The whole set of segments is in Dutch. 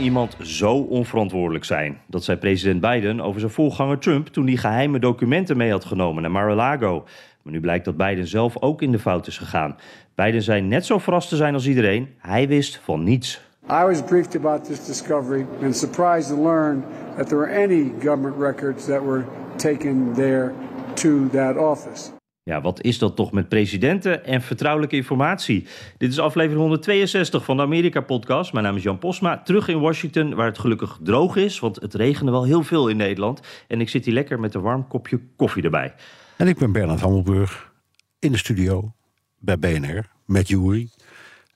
Iemand zo onverantwoordelijk zijn? Dat zei president Biden over zijn voorganger Trump toen hij geheime documenten mee had genomen naar Mar-a-Lago. Maar nu blijkt dat Biden zelf ook in de fout is gegaan. Biden zei net zo verrast te zijn als iedereen. Hij wist van niets. I was briefed about this discovery and surprised to learn that there were any government records that were taken there to that office. Ja, wat is dat toch met presidenten en vertrouwelijke informatie? Dit is aflevering 162 van de Amerika-podcast. Mijn naam is Jan Posma, terug in Washington, waar het gelukkig droog is. Want het regende wel heel veel in Nederland. En ik zit hier lekker met een warm kopje koffie erbij. En ik ben Bernard Hammelburg in de studio bij BNR met Jury.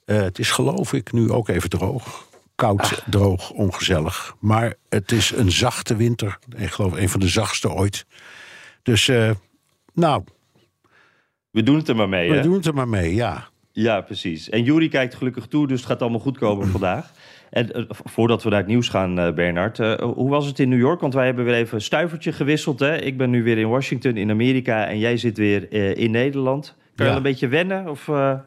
Uh, het is geloof ik nu ook even droog. Koud, Ah. droog, ongezellig. Maar het is een zachte winter. Ik geloof een van de zachtste ooit. Dus, uh, nou, We doen het er maar mee, we hè? doen het er maar mee, ja. Ja, precies. En Jury kijkt gelukkig toe, dus het gaat allemaal goed komen vandaag. En uh, voordat we naar het nieuws gaan, uh, Bernard, uh, hoe was het in New York? Want wij hebben weer even een stuivertje gewisseld. Hè? Ik ben nu weer in Washington, in Amerika, en jij zit weer in Nederland. Kan je Ja. al een beetje wennen? Of,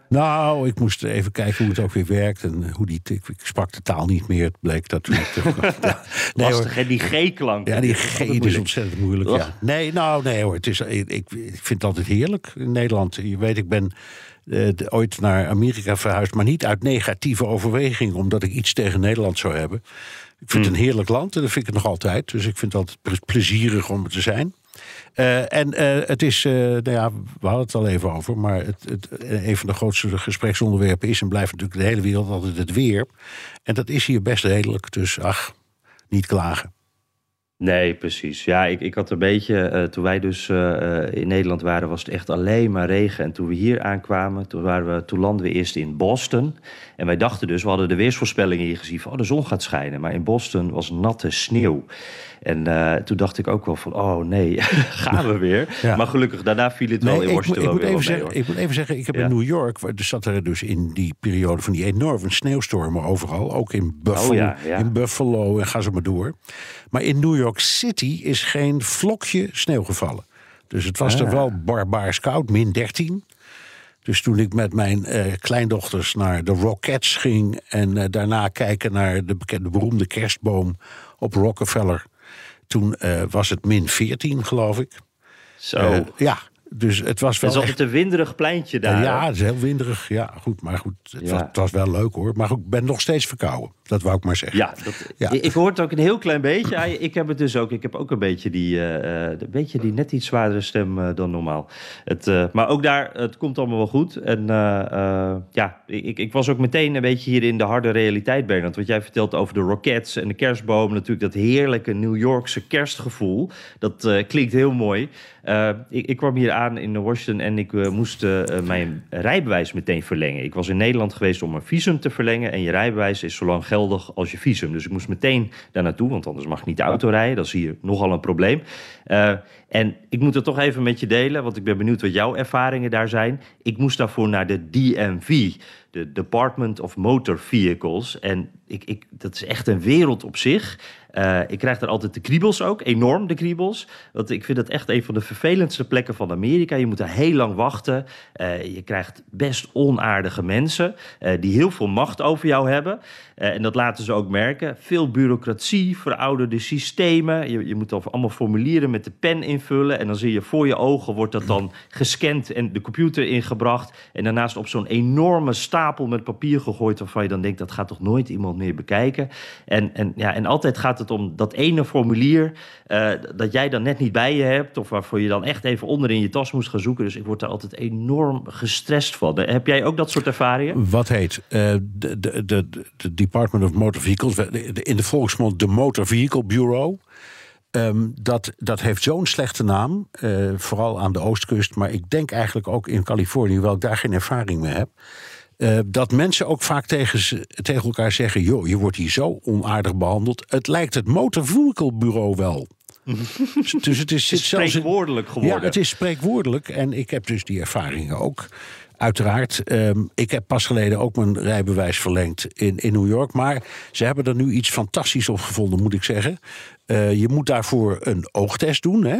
Nou, ik moest even kijken hoe het ook weer werkt. En hoe die, ik, ik sprak de taal niet meer. Het bleek dat ja. Nee, lastig, hè? Die G-klank. Ja, die is G is moeilijk. ontzettend moeilijk. Ja. Nee, nou, nee hoor. Het is, ik, ik vind het altijd heerlijk in Nederland. Je weet, ik ben eh, de- ooit naar Amerika verhuisd, maar niet uit negatieve overweging, omdat ik iets tegen Nederland zou hebben. Ik vind het een heerlijk land en dat vind ik het nog altijd. Dus ik vind het altijd ple- plezierig om er te zijn. Eh, en eh, het is, eh, nou ja, we hadden het al even over, maar het, het, een van de grootste gespreksonderwerpen is en blijft natuurlijk de hele wereld altijd het weer. En dat is hier best redelijk, dus ach, niet klagen. Nee, precies. Ja, ik, ik had een beetje, toen wij dus in Nederland waren, was het echt alleen maar regen. En toen we hier aankwamen, toen, waren we, toen landden we eerst in Boston. En wij dachten dus, we hadden de weersvoorspellingen hier gezien van, oh, de zon gaat schijnen. Maar in Boston was natte sneeuw. En eh, toen dacht ik ook wel van, oh nee, gaan we weer. Ja. Maar gelukkig, daarna viel het wel Nee, in ik, Washington ik, wel moet even wel mee, zeggen, ik moet even zeggen, ik heb Ja. in New York, er zat er dus in die periode van die enorme sneeuwstormen overal, ook in Buffalo, Oh ja. in Buffalo en ga zo maar door. Maar in New York City is geen vlokje sneeuw gevallen. Dus het was Ah. er wel barbaars koud, min 13. Dus toen ik met mijn eh, kleindochters naar de Rockettes ging en eh, daarna kijken naar de bekende beroemde kerstboom op Rockefeller, toen eh, was het min 14, geloof ik. Zo, ja, dus het was het wel is echt... altijd een winderig pleintje daar. Ja, het is heel winderig. Ja, goed. Maar goed, het, Ja. was, het was wel leuk hoor. Maar goed, ik ben nog steeds verkouden. Dat wou ik maar zeggen. Ja, dat, Ja. Ik, hoor het ook een heel klein beetje. Ik heb het dus ook. Ik heb ook een beetje die, eh, eh, een beetje die net iets zwaardere stem eh, dan normaal. Het, maar ook daar, het komt allemaal wel goed. En ja, ik, ik was ook meteen een beetje hier in de harde realiteit, Bernard. Wat jij vertelt over de Rockets en de kerstboom. Natuurlijk dat heerlijke New Yorkse kerstgevoel. Dat klinkt heel mooi. Ik, ik kwam hier aan in Washington en ik eh, moest eh, mijn rijbewijs meteen verlengen. Ik was in Nederland geweest om een visum te verlengen. En je rijbewijs is zo lang geldig als je visum. Dus ik moest meteen daar naartoe, want anders mag ik niet de auto rijden. Dat is hier nogal een probleem. Eh, en ik moet het toch even met je delen, want ik ben benieuwd wat jouw ervaringen daar zijn. Ik moest daarvoor naar de DMV, de Department of Motor Vehicles. En ik, ik, dat is echt een wereld op zich. Eh, ik krijg daar altijd de kriebels ook, enorm de kriebels. Want ik vind het echt een van de vervelendste plekken van Amerika. Je moet daar heel lang wachten. Eh, je krijgt best onaardige mensen eh, die heel veel macht over jou hebben. En dat laten ze ook merken. Veel bureaucratie, verouderde systemen. Je, je moet dan allemaal formulieren met de pen invullen. En dan zie je voor je ogen wordt dat dan gescand en de computer ingebracht. En daarnaast op zo'n enorme stapel met papier gegooid... waarvan je dan denkt, dat gaat toch nooit iemand meer bekijken. En, en, ja, en altijd gaat het om dat ene formulier... eh, dat jij dan net niet bij je hebt... of waarvoor je dan echt even onder in je tas moest gaan zoeken. Dus ik word daar altijd enorm gestrest van. Eh, Heb jij ook dat soort ervaringen? Wat heet eh, de, de, de, de Department of Motor Vehicles, in de volksmond de Motor Vehicle Bureau. Ehm, dat, dat heeft zo'n slechte naam, vooral aan de oostkust, maar ik denk eigenlijk ook in Californië, hoewel ik daar geen ervaring mee heb. Eh, dat mensen ook vaak tegen, ze- tegen elkaar zeggen: joh, je wordt hier zo onaardig behandeld. Het lijkt het Motor Vehicle Bureau wel. dus het is, Spreekwoordelijk geworden. ja, het is spreekwoordelijk. En ik heb dus die ervaringen ook. Uiteraard. Ehm, ik heb pas geleden ook mijn rijbewijs verlengd in, in New York. Maar ze hebben er nu iets fantastisch op gevonden, moet ik zeggen. Eh, je moet daarvoor een oogtest doen. Hè?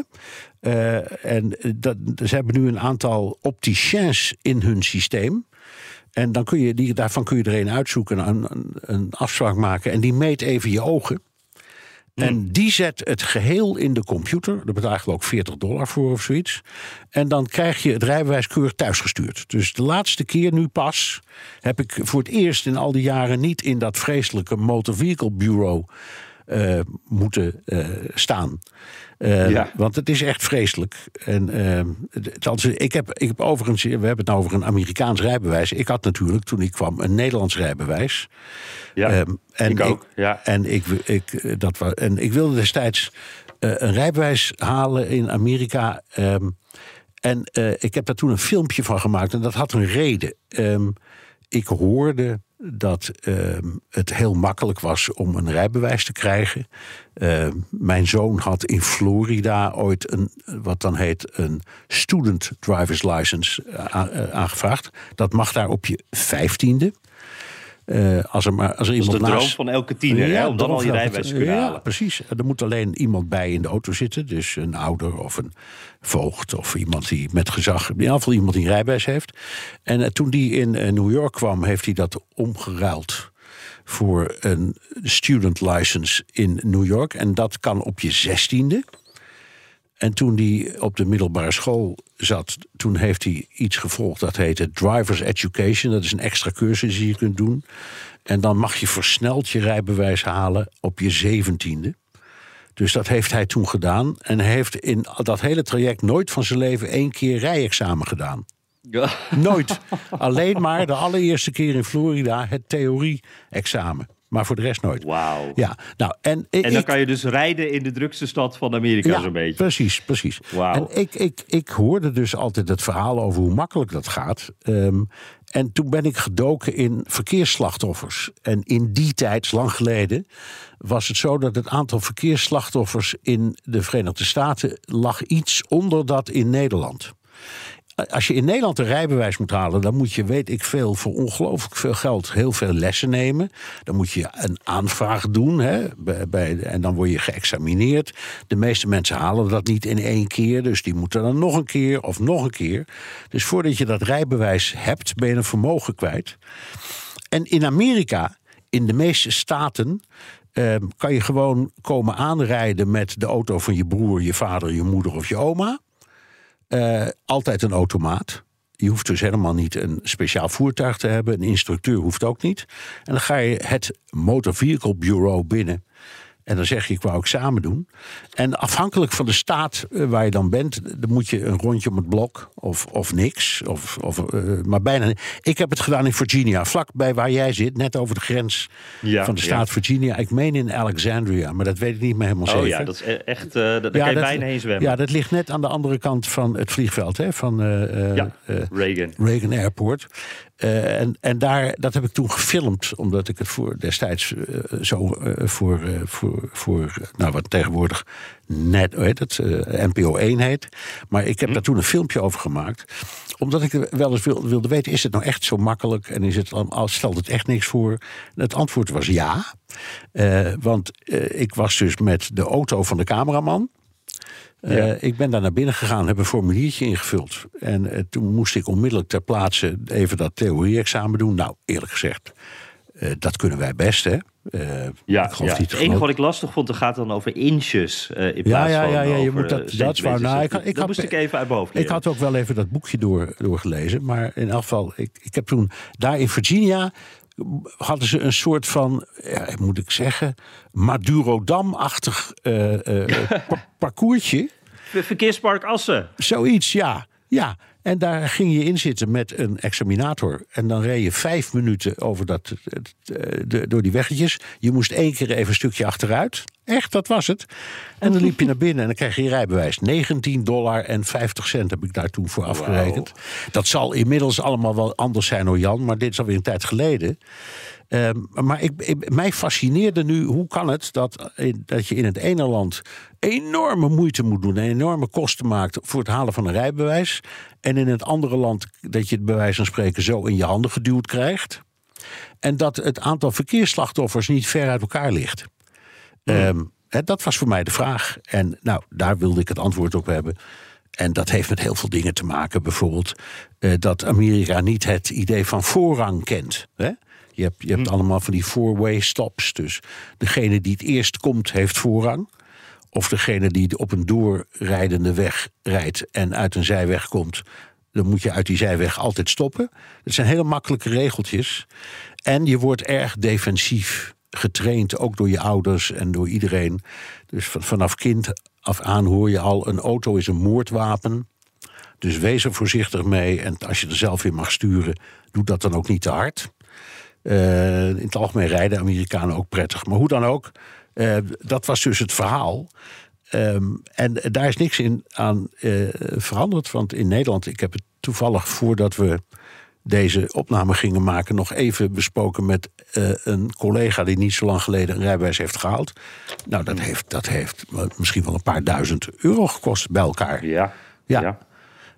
Eh, en dat, ze hebben nu een aantal opticiens in hun systeem. En dan kun je, die, daarvan kun je er een uitzoeken, een, een, afspraak maken. En die meet even je ogen. En die zet het geheel in de computer. Daar betaal je ook 40 dollar voor of zoiets. En dan krijg je het rijbewijs keurig thuisgestuurd. Dus de laatste keer nu pas heb ik voor het eerst in al die jaren niet in dat vreselijke Motor Vehicle Bureau eh, moeten eh, staan. Eh, Ja. Want het is echt vreselijk. En, als- ik, heb, ik heb overigens, we hebben het nou over een Amerikaans rijbewijs. Ik had natuurlijk toen ik kwam een Nederlands rijbewijs. ja, Ehm, en ik ook. ja. En ik, ik, dat, wa- en ik wilde destijds eh, een rijbewijs halen in Amerika. ehm, en eh, ik heb daar toen een filmpje van gemaakt. En dat had een reden. Ehm, ik hoorde dat ehm, het heel makkelijk was om een rijbewijs te krijgen. Ehm, mijn zoon had in Florida ooit een, wat dan heet, een student driver's license eh, eh, aangevraagd. Dat mag daar op je vijftiende. Eh, als er, maar, als er Dat is iemand de droom naast... van elke tiener, hè, om dan al je rijbewijs te kunnen ja, halen. precies. Er moet alleen iemand bij in de auto zitten. Dus een ouder of een voogd of iemand die met gezag... in ieder geval iemand die een rijbewijs heeft. En eh, toen die in eh, New York kwam, heeft hij dat omgeruild... voor een student license in New York. En dat kan op je zestiende. En toen hij op de middelbare school zat, toen heeft hij iets gevolgd dat heette Driver's Education. Dat is een extra cursus die je kunt doen. En dan mag je versneld je rijbewijs halen op je zeventiende. Dus dat heeft hij toen gedaan. En hij heeft in dat hele traject nooit van zijn leven één keer rijexamen gedaan. Ja. Nooit. Alleen maar de allereerste keer in Florida het theorie-examen. Maar voor de rest nooit. Wauw. Ja, nou, en, En dan kan je dus rijden in de drukste stad van Amerika zo'n beetje. Precies, precies. En ik, ik, ik hoorde dus altijd het verhaal over hoe makkelijk dat gaat. Ehm, en toen ben ik gedoken in verkeersslachtoffers. En in die tijd, lang geleden, was het zo dat het aantal verkeersslachtoffers in de Verenigde Staten lag iets onder dat in Nederland. Als je in Nederland een rijbewijs moet halen, dan moet je, weet ik veel, voor ongelooflijk veel geld heel veel lessen nemen. Dan moet je een aanvraag doen hè, bij, en dan word je geëxamineerd. De meeste mensen halen dat niet in één keer, dus die moeten dan nog een keer of nog een keer. Dus voordat je dat rijbewijs hebt, ben je een vermogen kwijt. En in Amerika, in de meeste staten, ehm, kan je gewoon komen aanrijden met de auto van je broer, je vader, je moeder of je oma. Eh, altijd een automaat. Je hoeft dus helemaal niet een speciaal voertuig te hebben. Een instructeur hoeft ook niet. En dan ga je het Motor Vehicle Bureau binnen. En dan zeg je, ik wou examen doen. En afhankelijk van de staat eh, waar je dan bent... dan moet je een rondje om het blok of, of niks. Of, of, eh, maar bijna. Ik heb het gedaan in Virginia, vlakbij waar jij zit. Net over de grens Ja, van de staat Virginia. Ik meen in Alexandria, maar dat weet ik niet meer helemaal zeker. Oh ja, dat is e- echt... eh daar kan je dat- bijna heen zwemmen. Ja, dat ligt net aan de andere kant van het vliegveld, hè, van Ja, Reagan. Reagan Airport. Eh, en en daar, dat heb ik toen gefilmd, omdat ik het voor destijds eh, zo eh, voor, voor, voor nou, wat tegenwoordig net, heet het, NPO 1 heet. Maar ik heb daar toen een filmpje over gemaakt omdat ik wel eens wil- wilde weten, is het nou echt zo makkelijk? En is het, stelt het echt niks voor? En het antwoord was ja. Want ik was dus met de auto van de cameraman. Eh, Ja. Ik ben daar naar binnen gegaan, heb een formuliertje ingevuld. En eh, toen moest ik onmiddellijk ter plaatse even dat theorie-examen doen. Nou, eerlijk gezegd, eh, dat kunnen wij best, hè? Eh, Ja, ja. niet het enige wat ik lastig vond, het gaat dan over inches in Ja, plaats ja, van ja, ja, je moet dat- dat is waar. centimeters. Nou, ik Dat- ik dat had- moest ik even uit hoofd Ik had ook wel even dat boekje door, doorgelezen. Maar in elk geval, ik, ik heb toen daar in Virginia. Hadden ze een soort van, ja, moet ik zeggen. Madurodam-achtig pa- parcoursje. Ver- Verkeerspark Assen. Zoiets, ja. Ja, en daar ging je in zitten met een examinator. En dan reed je vijf minuten over dat, de, door die weggetjes. Je moest één keer even een stukje achteruit. Echt, dat was het. En dan liep je naar binnen en dan kreeg je je rijbewijs. 19 dollar en 50 cent heb ik daar toen voor afgerekend. Dat zal inmiddels allemaal wel anders zijn hoor Jan, maar dit is alweer een tijd geleden. Ehm, maar ik, mij fascineerde nu, hoe kan het dat, dat je in het ene land enorme moeite moet doen en enorme kosten maakt voor het halen van een rijbewijs. En in het andere land dat je het bij wijze van spreken zo in je handen geduwd krijgt. En dat het aantal verkeersslachtoffers niet ver uit elkaar ligt. Um, dat was voor mij de vraag. En nou, daar wilde ik het antwoord op hebben. En dat heeft met heel veel dingen te maken. Bijvoorbeeld uh, dat Amerika niet het idee van voorrang kent. Hè? Je hebt, je hebt hm. allemaal van die four-way stops. Dus degene die het eerst komt, heeft voorrang. Of degene die op een doorrijdende weg rijdt en uit een zijweg komt, dan moet je uit die zijweg altijd stoppen. Dat zijn hele makkelijke regeltjes. En je wordt erg defensief getraind, ook door je ouders en door iedereen. Dus vanaf kind af aan hoor je al: een auto is een moordwapen. Dus wees er voorzichtig mee. En als je er zelf in mag sturen, doe dat dan ook niet te hard. Uh, in het algemeen rijden Amerikanen ook prettig. Maar hoe dan ook, uh, dat was dus het verhaal. Um, en daar is niks in aan uh, veranderd. Want in Nederland, ik heb het toevallig voordat we deze opname gingen maken, nog even besproken met uh, een collega die niet zo lang geleden een rijbewijs heeft gehaald. Nou, dat heeft, dat heeft misschien wel een paar duizend euro gekost bij elkaar. Ja. ja. ja.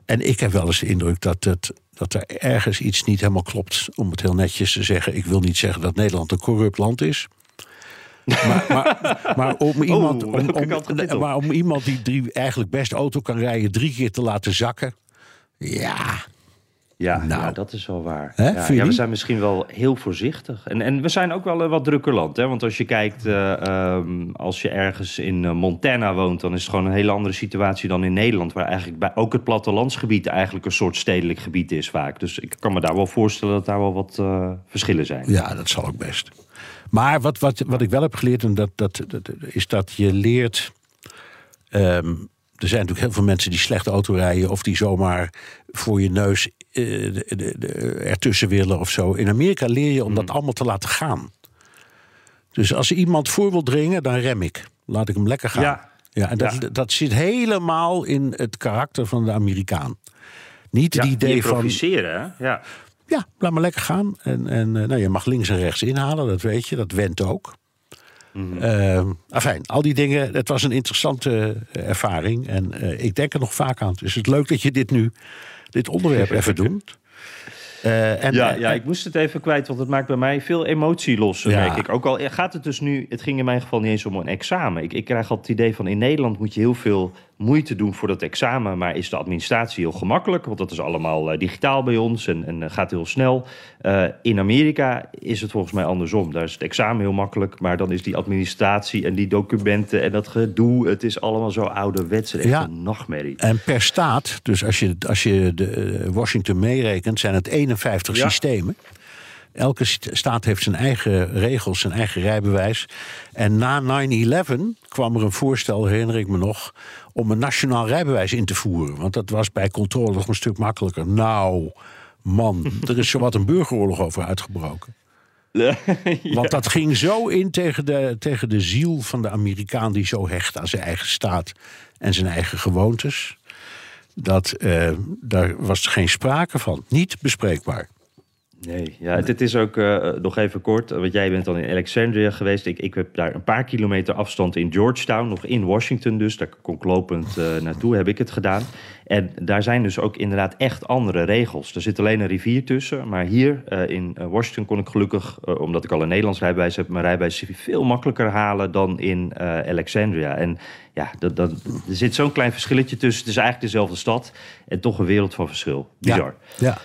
En ik heb wel eens de indruk dat, het, dat er ergens iets niet helemaal klopt. Om het heel netjes te zeggen. Ik wil niet zeggen dat Nederland een corrupt land is. Maar, maar, maar, om oh, iemand, om, om, maar om iemand die drie, eigenlijk best auto kan rijden, drie keer te laten zakken. Ja, ja, nou. ja, dat is wel waar. Ja, ja, we zijn misschien wel heel voorzichtig. En, en we zijn ook wel een wat drukker land. Hè? Want als je kijkt, uh, um, als je ergens in uh, Montana woont... dan is het gewoon een hele andere situatie dan in Nederland... waar eigenlijk bij ook het plattelandsgebied eigenlijk een soort stedelijk gebied is vaak. Dus ik kan me daar wel voorstellen dat daar wel wat uh, verschillen zijn. Ja, dat zal ook best. Maar wat, wat, wat ik wel heb geleerd, en dat, dat, dat is dat je leert... Um, er zijn natuurlijk heel veel mensen die slecht auto rijden... of die zomaar voor je neus de, de, de, ertussen willen of zo. In Amerika leer je om dat hmm. allemaal te laten gaan. Dus als iemand voor wil dringen, dan rem ik. Laat ik hem lekker gaan. Ja. Ja, en dat, dat zit helemaal in het karakter van de Amerikaan. Niet het idee van. Ja. ja, laat maar lekker gaan. En, en uh, nou, je mag links en rechts inhalen, dat weet je. Dat went ook. Mm -hmm. uh, al die dingen. Het was een interessante ervaring. En uh, ik denk er nog vaak aan. Dus het is leuk dat je dit nu dit onderwerp even doen. Uh, en, ja, ja, ik moest het even kwijt, want het maakt bij mij veel emotie los, ja. merk ik. Ook al gaat het dus nu, het ging in mijn geval niet eens om een examen. Ik, ik krijg altijd het idee van in Nederland moet je heel veel moeite doen voor dat examen, maar is de administratie heel gemakkelijk, want dat is allemaal uh, digitaal bij ons en, en uh, gaat heel snel. Uh, in Amerika is het volgens mij andersom. Daar is het examen heel makkelijk, maar dan is die administratie en die documenten en dat gedoe, het is allemaal zo ouderwets en echt ja. een nachtmerrie. En per staat, dus als je, als je de Washington meerekent, zijn het 51 ja. systemen. Elke staat heeft zijn eigen regels, zijn eigen rijbewijs. En na 9-11 kwam er een voorstel, herinner ik me nog, om een nationaal rijbewijs in te voeren. Want dat was bij controle nog een stuk makkelijker. Nou, man, er is zowat een burgeroorlog over uitgebroken. ja. Want dat ging zo in tegen de, tegen de ziel van de Amerikaan die zo hecht aan zijn eigen staat en zijn eigen gewoontes. Dat uh, daar was geen sprake van. Niet bespreekbaar. Nee, ja, dit is ook uh, nog even kort. Want jij bent dan in Alexandria geweest. Ik, ik heb daar een paar kilometer afstand in Georgetown, nog in Washington dus. Daar kon ik lopend uh, naartoe, heb ik het gedaan. En daar zijn dus ook inderdaad echt andere regels. Er zit alleen een rivier tussen. Maar hier in Washington kon ik gelukkig, omdat ik al een Nederlands rijbewijs heb, mijn rijbewijs veel makkelijker halen dan in Alexandria. En ja, dat, dat, er zit zo'n klein verschilletje tussen. Het is eigenlijk dezelfde stad en toch een wereld van verschil. Bizar. ja. ja.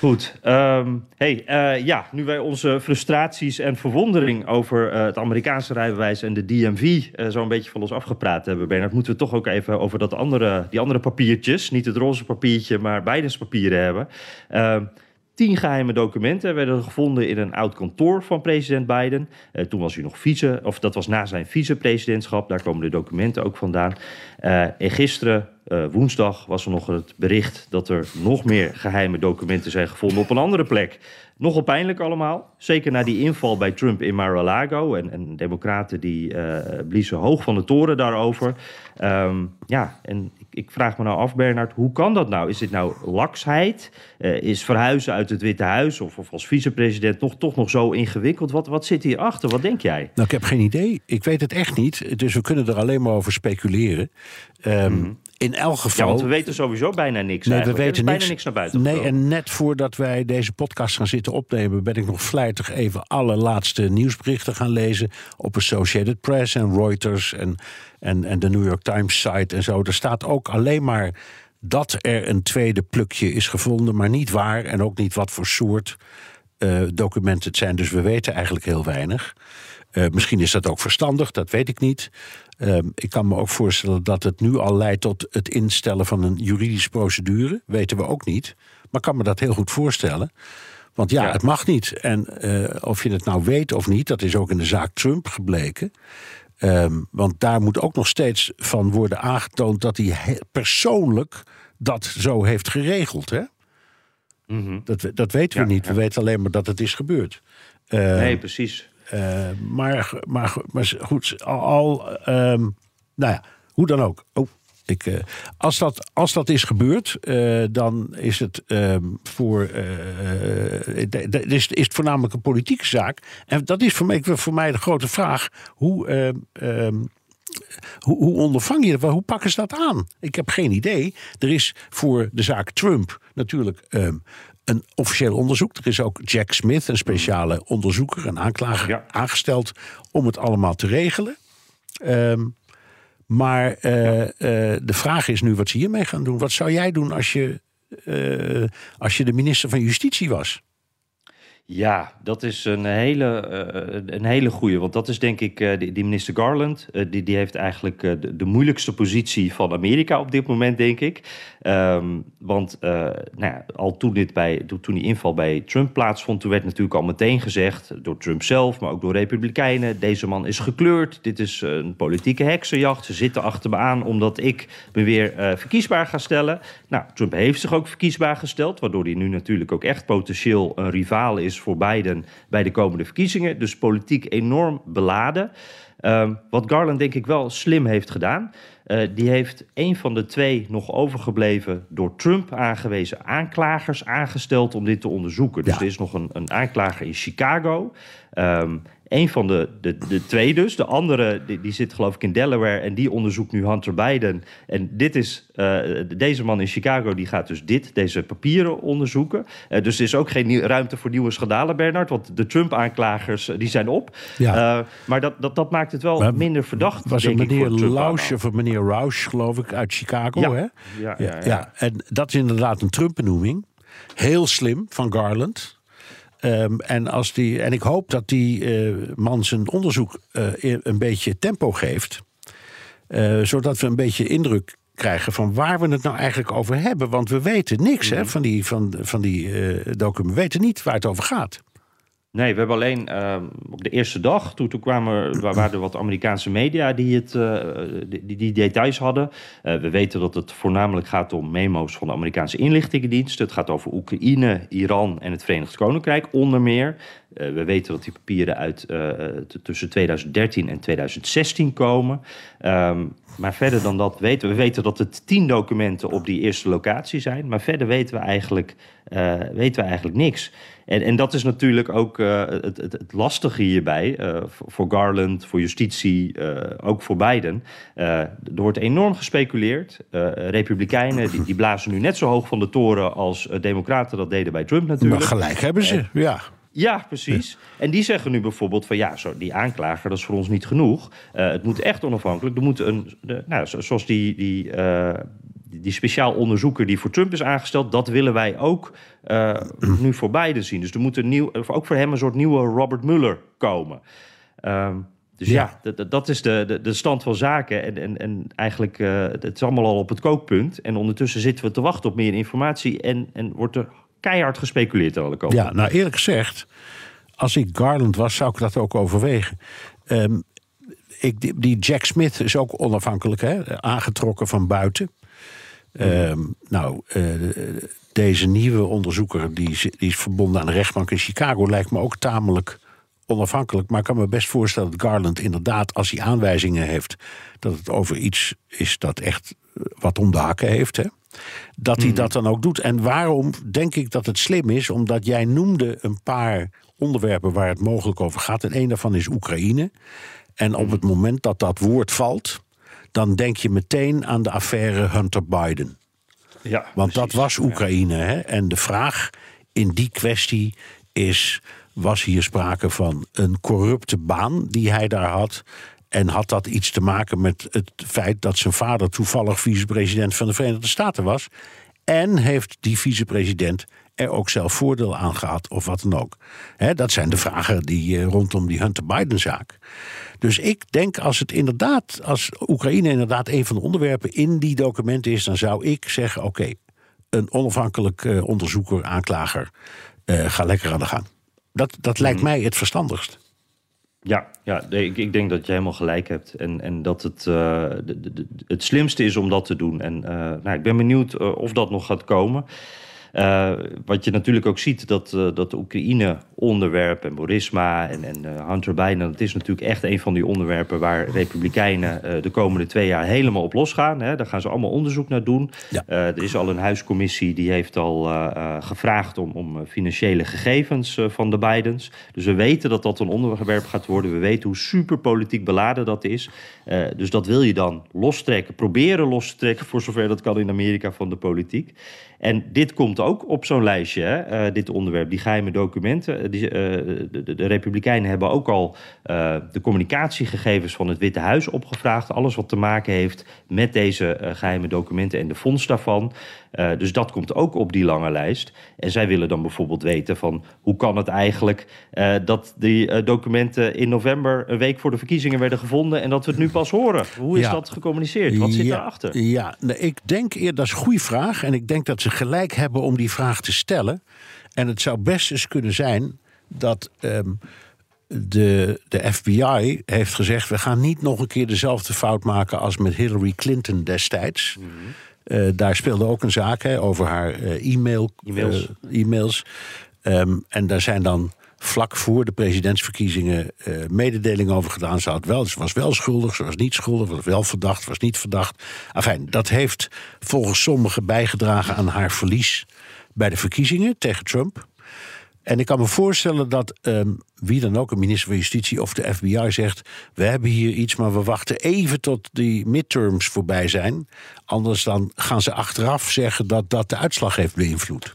Goed. Um, hey, uh, ja, nu wij onze frustraties en verwondering over uh, het Amerikaanse rijbewijs en de DMV eh, zo een beetje van ons afgepraat hebben, Bernard, moeten we toch ook even over dat andere, die andere papiertjes, niet het roze papiertje, maar beide papieren hebben. Ehm, tien geheime documenten werden gevonden in een oud kantoor van president Biden. Toen was hij nog vice, of dat was na zijn vicepresidentschap. Daar komen de documenten ook vandaan. Uh, en gisteren Uh, woensdag was er nog het bericht dat er nog meer geheime documenten zijn gevonden op een andere plek. Nogal pijnlijk allemaal. Zeker na die inval bij Trump in Mar-a-Lago. En, en democraten die uh, bliezen hoog van de toren daarover. Um, ja, en ik, ik, vraag me nou af, Bernard, hoe kan dat nou? Is dit nou laksheid? Uh, is verhuizen uit het Witte Huis of, of als vicepresident nog, toch nog zo ingewikkeld? Wat, wat zit hierachter? Wat denk jij? Nou, ik heb geen idee. Ik weet het echt niet. Dus we kunnen er alleen maar over speculeren. Um, mm -hmm in elk geval. Ja, want we weten sowieso bijna niks. Nee, we weten bijna niks, niks naar buiten. Nee, en net voordat wij deze podcast gaan zitten opnemen, ben ik nog vlijtig even alle laatste nieuwsberichten gaan lezen op Associated Press en Reuters en, en, en de New York Times site en zo. Er staat ook alleen maar dat er een tweede plukje is gevonden, maar niet waar en ook niet wat voor soort uh, documenten het zijn. Dus we weten eigenlijk heel weinig. Uh, misschien is dat ook verstandig, dat weet ik niet. Uh, ik kan me ook voorstellen dat het nu al leidt tot het instellen van een juridische procedure. Weten we ook niet. Maar kan me dat heel goed voorstellen. Want ja, ja. het mag niet. En uh, of je het nou weet of niet, dat is ook in de zaak Trump gebleken. Um, want daar moet ook nog steeds van worden aangetoond dat hij persoonlijk dat zo heeft geregeld. Hè? Mm -hmm. dat, dat weten we ja, niet. We weten alleen maar dat het is gebeurd. Uh, nee, precies. Maar, maar, maar goed, al, um, nou ja, hoe dan ook. Oh, ik, uh, als, dat, als dat is gebeurd, uh, dan is het um, voor. is, is het voornamelijk een politieke zaak. En dat is voor mij, voor mij de grote vraag. Hoe. Um, hoe, hoe ondervang je dat? Hoe pakken ze dat aan? Ik heb geen idee. Er is voor de zaak Trump natuurlijk een officieel onderzoek. Er is ook Jack Smith, een speciale onderzoeker, een aanklager, ja. aangesteld om het allemaal te regelen. Um, maar uh, uh, de vraag is nu wat ze hiermee gaan doen. Wat zou jij doen als je, uh, als je de minister van Justitie was? Ja, dat is een hele, uh, een hele goeie. Want dat is denk ik, uh, die, minister Garland, uh, die, die heeft eigenlijk de, de, moeilijkste positie van Amerika op dit moment, denk ik. Um, want nou ja, al toen, dit bij, toen die inval bij Trump plaatsvond, toen werd natuurlijk al meteen gezegd, door Trump zelf, maar ook door Republikeinen, deze man is gekleurd, dit is een politieke heksenjacht, ze zitten achter me aan omdat ik me weer verkiesbaar ga stellen. Nou, Trump heeft zich ook verkiesbaar gesteld, waardoor hij nu natuurlijk ook echt potentieel een rivaal is voor Biden bij de komende verkiezingen. Dus politiek enorm beladen. Um, wat Garland denk ik wel slim heeft gedaan. Uh, die heeft een van de twee nog overgebleven door Trump aangewezen aanklagers aangesteld om dit te onderzoeken. Dus er is nog een, een aanklager in Chicago. Um, een van de, de, de twee dus. De andere die, die, zit geloof ik in Delaware en die onderzoekt nu Hunter Biden. En dit is, uh, deze man in Chicago die gaat dus dit, deze papieren onderzoeken. Uh, dus er is ook geen nieuw, ruimte voor nieuwe schandalen, Bernard. Want de Trump-aanklagers die zijn op. Ja. Uh, maar dat, dat, dat maakt het wel maar, minder verdacht. Was het meneer Lausch of meneer Roush, geloof ik, uit Chicago? Ja. Hè? Ja, ja, ja, ja. En dat is inderdaad een Trump-benoeming. Heel slim van Garland. Um, en, als die, en ik hoop dat die uh, man zijn onderzoek uh, een beetje tempo geeft. Uh, zodat we een beetje indruk krijgen van waar we het nou eigenlijk over hebben. Want we weten niks mm -hmm. hè, van die, van, van die documenten. We weten niet waar het over gaat. Nee, we hebben alleen uh, op de eerste dag, toen, toen kwamen, waren er wat Amerikaanse media die, het, uh, die, die, details hadden. Uh, we weten dat het voornamelijk gaat om memo's van de Amerikaanse inlichtingendienst. Het gaat over Oekraïne, Iran en het Verenigd Koninkrijk onder meer. We weten dat die papieren uit tussen 2013 en 2016 komen. Um, maar verder dan dat weten we. We weten dat het tien documenten op die eerste locatie zijn. Maar verder weten we eigenlijk, weten we eigenlijk niks. En, en dat is natuurlijk ook het, het, het, lastige hierbij, voor Garland, voor justitie, ook voor Biden. er wordt enorm gespeculeerd. Republikeinen die, die, blazen nu net zo hoog van de toren als democraten dat deden bij Trump natuurlijk. Maar gelijk hebben ze, ja. Ja, precies. En die zeggen nu bijvoorbeeld van ja, zo, die aanklager, dat is voor ons niet genoeg. het moet echt onafhankelijk. Er moet een, de, nou, zoals die, die, die speciaal onderzoeker die voor Trump is aangesteld, dat willen wij ook uh, nu voor Biden zien. Dus er moet een nieuw, ook voor hem een soort nieuwe Robert Mueller komen. Um, dus ja, ja dat, dat is de, de, de, stand van zaken. En, en, en eigenlijk, uh, het is allemaal al op het kookpunt. En ondertussen zitten we te wachten op meer informatie. En, en wordt er keihard gespeculeerd kanten. Ja, nou eerlijk gezegd, als ik Garland was, zou ik dat ook overwegen. Um, ik, die, Jack Smith is ook onafhankelijk, hè? aangetrokken van buiten. Ehm, nou, eh, deze nieuwe onderzoeker die die is verbonden aan de rechtbank in Chicago, lijkt me ook tamelijk onafhankelijk. Maar ik kan me best voorstellen dat Garland inderdaad, als hij aanwijzingen heeft dat het over iets is dat echt wat om de hakken heeft, hè, dat hij dat dan ook doet. En waarom denk ik dat het slim is? Omdat jij noemde een paar onderwerpen waar het mogelijk over gaat. En een daarvan is Oekraïne. En op het moment dat dat woord valt, dan denk je meteen aan de affaire Hunter Biden. Ja, Want dat was Oekraïne. Hè? En de vraag in die kwestie is: was hier sprake van een corrupte baan die hij daar had? En had dat iets te maken met het feit dat zijn vader toevallig vicepresident van de Verenigde Staten was? En heeft die vicepresident er ook zelf voordeel aan gehad, of wat dan ook? Dat zijn de vragen die eh, rondom die Hunter Biden-zaak. Dus ik denk als het inderdaad, als Oekraïne inderdaad een van de onderwerpen in die documenten is, dan zou ik zeggen: oké, een onafhankelijk eh, onderzoeker, aanklager, eh, ga lekker aan de gang. Dat, dat lijkt mij het verstandigst. Ja, ja ik, ik denk dat je helemaal gelijk hebt. En, en dat het, eh, de, de- de- het slimste is om dat te doen. En eh, nou, ik ben benieuwd eh, of dat nog gaat komen. Eh, wat je natuurlijk ook ziet, dat, eh, dat de Oekraïne-onderwerp en Borisma en, en eh, Hunter Biden... dat is natuurlijk echt een van die onderwerpen waar Republikeinen de komende twee jaar helemaal op losgaan. Hè. Daar gaan ze allemaal onderzoek naar doen. Ja. Er is al een huiscommissie die heeft al gevraagd om, om financiële gegevens van de Bidens. Dus we weten dat dat een onderwerp gaat worden. We weten hoe super politiek beladen dat is. Dus dat wil je dan lostrekken, proberen los te trekken, voor zover dat kan in Amerika van de politiek. En dit komt ook op zo'n lijstje, hè, eh, dit onderwerp, die geheime documenten. Eh, Die, eh, de, de, Republikeinen hebben ook al de communicatiegegevens van het Witte Huis opgevraagd. Alles wat te maken heeft met deze eh, geheime documenten en de fonds daarvan. Eh, dus dat komt ook op die lange lijst. En zij willen dan bijvoorbeeld weten van hoe kan het eigenlijk eh, dat die eh, documenten in november, een week voor de verkiezingen, werden gevonden en dat we het nu pas horen. Hoe is Ja. dat gecommuniceerd? Wat zit ja, daarachter? Ja, nou, ik denk eer, dat is een goede vraag. En ik denk dat ze gelijk hebben om die vraag te stellen. En het zou best eens kunnen zijn dat ehm, de, de FBI heeft gezegd: we gaan niet nog een keer dezelfde fout maken als met Hillary Clinton destijds. Eh, daar speelde ook een zaak hè, over haar eh, e-mail, E-mails. eh, e-mails. Ehm, en daar zijn dan vlak voor de presidentsverkiezingen eh, mededelingen over gedaan. Ze, had wel, ze was wel schuldig, ze was niet schuldig, was wel verdacht, was niet verdacht. Enfin, dat heeft volgens sommigen bijgedragen aan haar verlies bij de verkiezingen tegen Trump. En ik kan me voorstellen dat ehm, wie dan ook, een minister van Justitie of de FBI zegt: We hebben hier iets, maar we wachten even tot die midterms voorbij zijn. Anders dan gaan ze achteraf zeggen dat dat de uitslag heeft beïnvloed.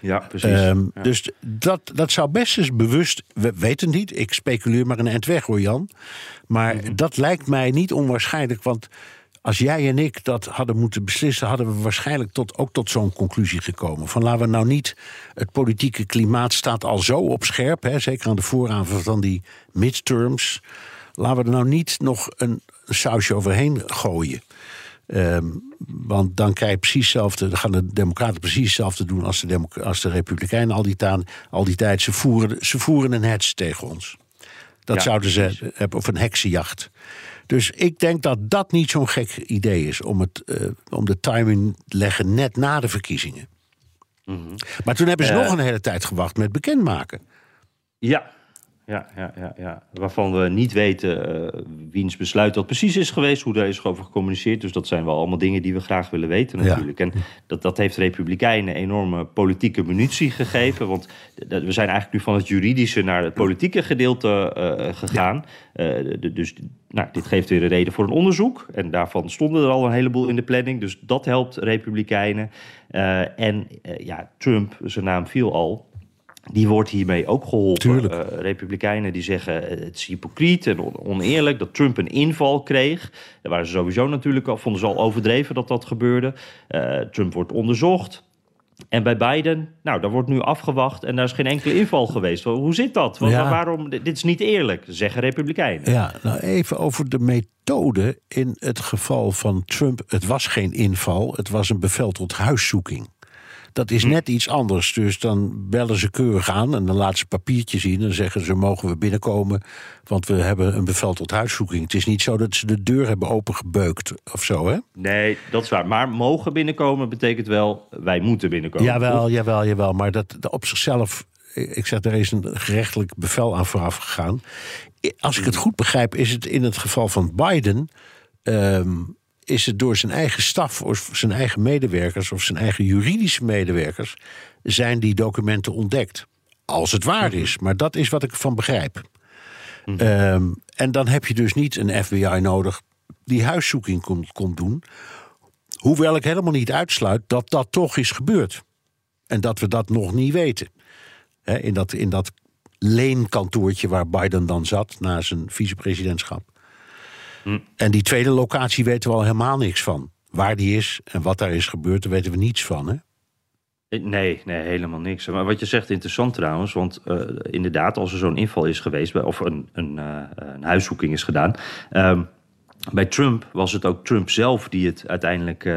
Ja, precies. Ehm, Ja. Dus dat, dat zou best eens bewust. We weten het niet, ik speculeer maar een eind weg hoor, Jan. Maar Mhm. dat lijkt mij niet onwaarschijnlijk. Want als jij en ik dat hadden moeten beslissen, hadden we waarschijnlijk tot, ook tot zo'n conclusie gekomen. Van laten we nou niet. Het politieke klimaat staat al zo op scherp, hè, zeker aan de vooravond van die midterms. Laten we er nou niet nog een sausje overheen gooien. Ehm, want dan krijg je precies hetzelfde, dan gaan de Democraten precies hetzelfde doen als de, als de Republikeinen al die, taan, al die tijd. Ze voeren, ze voeren een hets tegen ons. Dat Ja, zouden ze hebben, of een heksenjacht. Dus ik denk dat dat niet zo'n gek idee is om, het, eh, om de timing te leggen net na de verkiezingen. Maar toen hebben ze Eh. nog een hele tijd gewacht met bekendmaken. Ja. Ja, ja, ja, ja. Waarvan we niet weten eh, wiens besluit dat precies is geweest, hoe daar is over gecommuniceerd. Dus dat zijn wel allemaal dingen die we graag willen weten Ja. natuurlijk. En dat, dat heeft Republikeinen enorme politieke munitie gegeven. Want we zijn eigenlijk nu van het juridische naar het politieke gedeelte eh, gegaan. Eh, de- dus nou, dit geeft weer een reden voor een onderzoek. En daarvan stonden er al een heleboel in de planning. Dus dat helpt Republikeinen. En ja, Trump, zijn naam viel al. Die wordt hiermee ook geholpen. Tuurlijk. Eh, Republikeinen die zeggen eh, het is hypocriet en on- oneerlijk dat Trump een inval kreeg. Daar waren ze sowieso natuurlijk al, vonden ze al overdreven dat dat gebeurde. Eh, Trump wordt onderzocht. En bij Biden, nou, daar wordt nu afgewacht en daar is geen enkele inval geweest. Hoe zit dat? Wa- Ja. Waarom? Dit is niet eerlijk, zeggen Republikeinen. Ja, nou even over de methode in het geval van Trump. Het was geen inval, het was een bevel tot huiszoeking. Dat is net iets anders. Dus dan bellen ze keurig aan en dan laten ze papiertje zien. En zeggen ze: mogen we binnenkomen? Want we hebben een bevel tot huiszoeking. Het is niet zo dat ze de deur hebben opengebeukt of zo, hè? Nee, dat is waar. Maar mogen binnenkomen betekent wel wij moeten binnenkomen. Jawel, jawel, jawel. Maar dat, dat op zichzelf. Ik zeg, er is een gerechtelijk bevel aan vooraf gegaan. Als ik het goed begrijp, is het in het geval van Biden. ehm, is het door zijn eigen staf of zijn eigen medewerkers of zijn eigen juridische medewerkers. zijn die documenten ontdekt. Als het waar is, maar dat is wat ik ervan begrijp. Ehm, en dan heb je dus niet een FBI nodig die huiszoeking komt, komt doen. Hoewel ik helemaal niet uitsluit dat dat toch is gebeurd. En dat we dat nog niet weten. In, dat, in dat leenkantoortje waar Biden dan zat na zijn vicepresidentschap. En die tweede locatie weten we al helemaal niks van. Waar die is en wat daar is gebeurd, daar weten we niets van. Hè? Eh, Nee, nee, helemaal niks. Maar wat je zegt interessant trouwens, want eh, inderdaad, als er zo'n inval is geweest, of een, een, eh, een huiszoeking is gedaan. ehm, bij Trump was het ook Trump zelf die het uiteindelijk eh,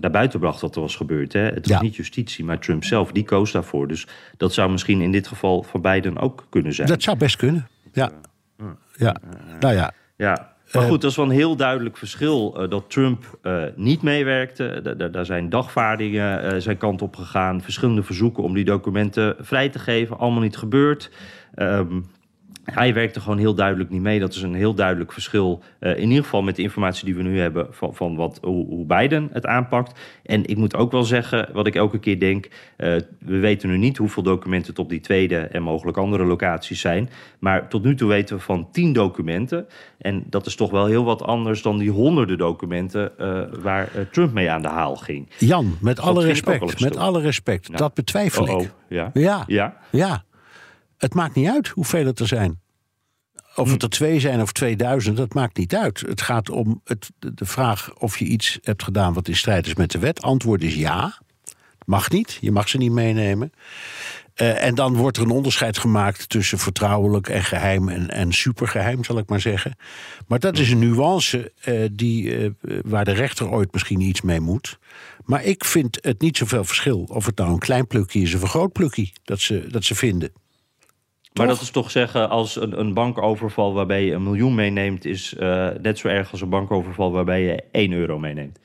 naar buiten bracht wat er was gebeurd. Hè? Het was Ja. niet justitie, maar Trump zelf, die koos daarvoor. Dus dat zou misschien in dit geval voor Biden ook kunnen zijn. Dat zou best kunnen. Ja. ja. Nou ja. Ja, maar goed, dat is wel een heel duidelijk verschil eh, dat Trump eh, niet meewerkte. Da- da- Daar zijn dagvaardingen eh, zijn kant op gegaan, verschillende verzoeken om die documenten vrij te geven, allemaal niet gebeurd. Ehm, hij werkte gewoon heel duidelijk niet mee. Dat is een heel duidelijk verschil. eh, in ieder geval met de informatie die we nu hebben van, van wat, hoe, hoe Biden het aanpakt. En ik moet ook wel zeggen, wat ik elke keer denk. eh, we weten nu niet hoeveel documenten het op die tweede en mogelijk andere locaties zijn. Maar tot nu toe weten we van tien documenten. En dat is toch wel heel wat anders dan die honderden documenten eh, waar Trump mee aan de haal ging. Jan, met alle respect, met alle respect, dat betwijfel Oh, oh, ik. ja. Ja. Ja. Ja. Het maakt niet uit hoeveel het er zijn. Of het er twee zijn of 2000, dat maakt niet uit. Het gaat om het, de de vraag of je iets hebt gedaan wat in strijd is met de wet. Antwoord is ja. Mag niet, je mag ze niet meenemen. Eh, en dan wordt er een onderscheid gemaakt tussen vertrouwelijk en geheim en, en supergeheim, zal ik maar zeggen. Maar dat is een nuance eh, die, eh, waar de rechter ooit misschien iets mee moet. Maar ik vind het niet zoveel verschil of het nou een klein plukje is of een groot plukje dat ze, dat ze vinden. Maar dat is toch zeggen, als een, een bankoverval waarbij je een miljoen meeneemt, is eh, net zo erg als een bankoverval waarbij je 1 euro meeneemt.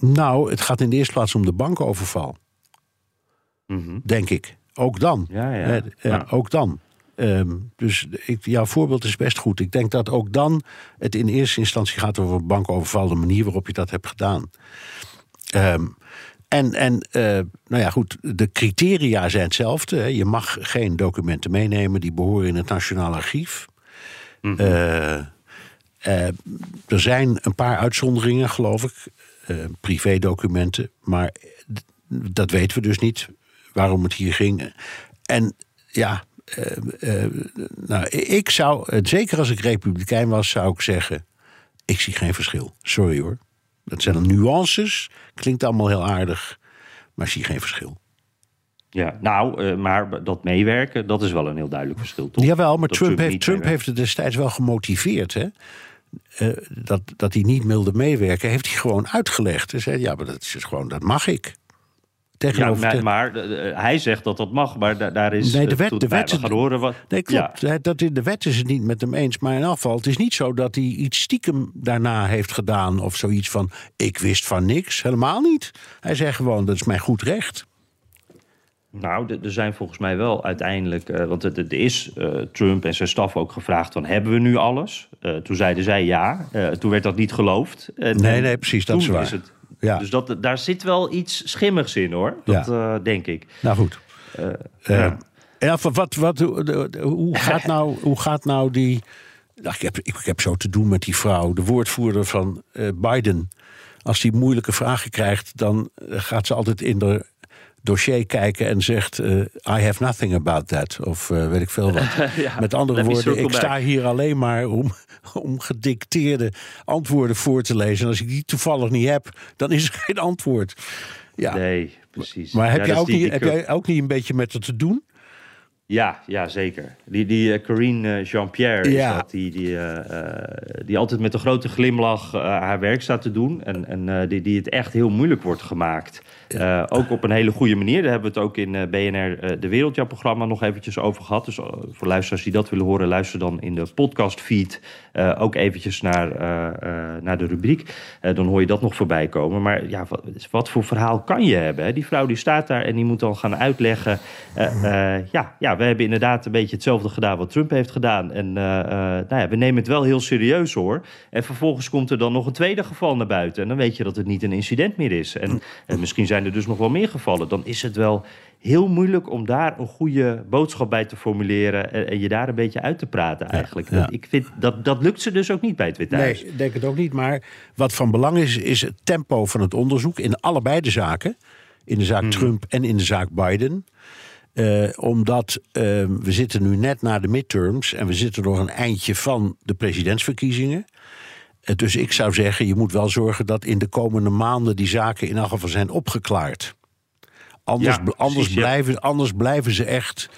Nou, het gaat in de eerste plaats om de bankoverval. Denk ik. Ook dan. Ja, ja. Eh, ja, Ja. Ook dan. Ehm, dus ik, jouw voorbeeld is best goed. Ik denk dat ook dan het in eerste instantie gaat over een bankoverval, de manier waarop je dat hebt gedaan. Ehm, en en eh, nou ja, goed, de criteria zijn hetzelfde. hè. Je mag geen documenten meenemen die behoren in het Nationaal Archief. Eh, eh, er zijn een paar uitzonderingen, geloof ik. privédocumenten. Maar dat weten we dus niet waarom het hier ging. En ja, nou, ik zou, zeker als ik republikein was, zou ik zeggen: ik zie geen verschil. Sorry hoor. Dat zijn dan nuances. Klinkt allemaal heel aardig, maar zie geen verschil. Ja, nou, eh, maar dat meewerken, dat is wel een heel duidelijk verschil, toch? Jawel, maar Dat Trump, heeft, Trump heeft het destijds wel gemotiveerd. Hè? Eh, dat, dat hij niet wilde meewerken, heeft hij gewoon uitgelegd. Hij zei: Ja, maar dat is gewoon, dat mag ik. Ja, Tegenover maar, te- maar eh, hij zegt dat dat mag, maar da- daar is... Nee, de eh, wet- de wet- gaan horen wat... Nee, klopt. Dat in de wet is het niet met hem eens. Maar in afval, het is niet zo dat hij iets stiekem daarna heeft gedaan. Of zoiets van: ik wist van niks. Helemaal niet. Hij zei gewoon: dat is mijn goed recht. Nou, er- zijn volgens mij wel uiteindelijk... eh, want het, is eh, Trump en zijn staf ook gevraagd van... hebben we nu alles? Eh, toen zeiden zij ja. Eh, toen werd dat niet geloofd. En, Nee, nee, precies, dat is waar. het, Ja. Dus dat, daar zit wel iets schimmigs in, hoor. Dat eh, denk ik. Nou goed. Eh, ja. ja, wat, wat, hoe- gaat nou, hoe gaat nou die. Nou, ik, heb, ik, heb zo te doen met die vrouw, de woordvoerder van Biden. Als die moeilijke vragen krijgt, dan gaat ze altijd in de dossier kijken en zegt: eh, I have nothing about that. Of eh, weet ik veel wat. Ja, Met andere woorden, ik sta back. hier alleen maar om, om gedicteerde antwoorden voor te lezen. En als ik die toevallig niet heb, dan is er geen antwoord. Ja, Nee, precies. maar heb, Ja, jij dat ook die- niet, heb jij ook niet een beetje met het te doen? Ja, ja zeker. Die, die uh, Corinne Jean-Pierre, Ja. dat, die, die, eh, eh, die altijd met een grote glimlach eh, haar werk staat te doen. En, en eh, die, die het echt heel moeilijk wordt gemaakt. Eh, ook op een hele goede manier. Daar hebben we het ook in eh, BNR eh, De Wereldjaar-programma nog eventjes over gehad. Dus eh, voor luisteraars die dat willen horen, luister dan in de podcastfeed eh ook eventjes naar, eh, eh, naar de rubriek. Eh, dan hoor je dat nog voorbij komen. Maar ja, wat, wat voor verhaal kan je hebben? Hè? Die vrouw die staat daar en die moet dan gaan uitleggen. eh, eh, ja, ja, we hebben inderdaad een beetje hetzelfde gedaan wat Trump heeft gedaan. En eh, eh, nou ja, we nemen het wel heel serieus hoor. En vervolgens komt er dan nog een tweede geval naar buiten. En dan weet je dat het niet een incident meer is. En, en misschien zijn er dus nog wel meer gevallen. Dan is het wel heel moeilijk om daar een goede boodschap bij te formuleren. En, en je daar een beetje uit te praten eigenlijk. ja. Ik vind dat, dat lukt ze dus ook niet bij het Witte Huis. Nee, ik denk het ook niet. Maar wat van belang is, is het tempo van het onderzoek in allebei de zaken. In de zaak Trump en in de zaak Biden. Eh, omdat eh, we zitten nu net na de midterms en we zitten nog een eindje van de presidentsverkiezingen. Eh, dus ik zou zeggen, je moet wel zorgen dat in de komende maanden die zaken in elk geval zijn opgeklaard. Anders, Ja, anders, ja. blijven, anders blijven ze echt.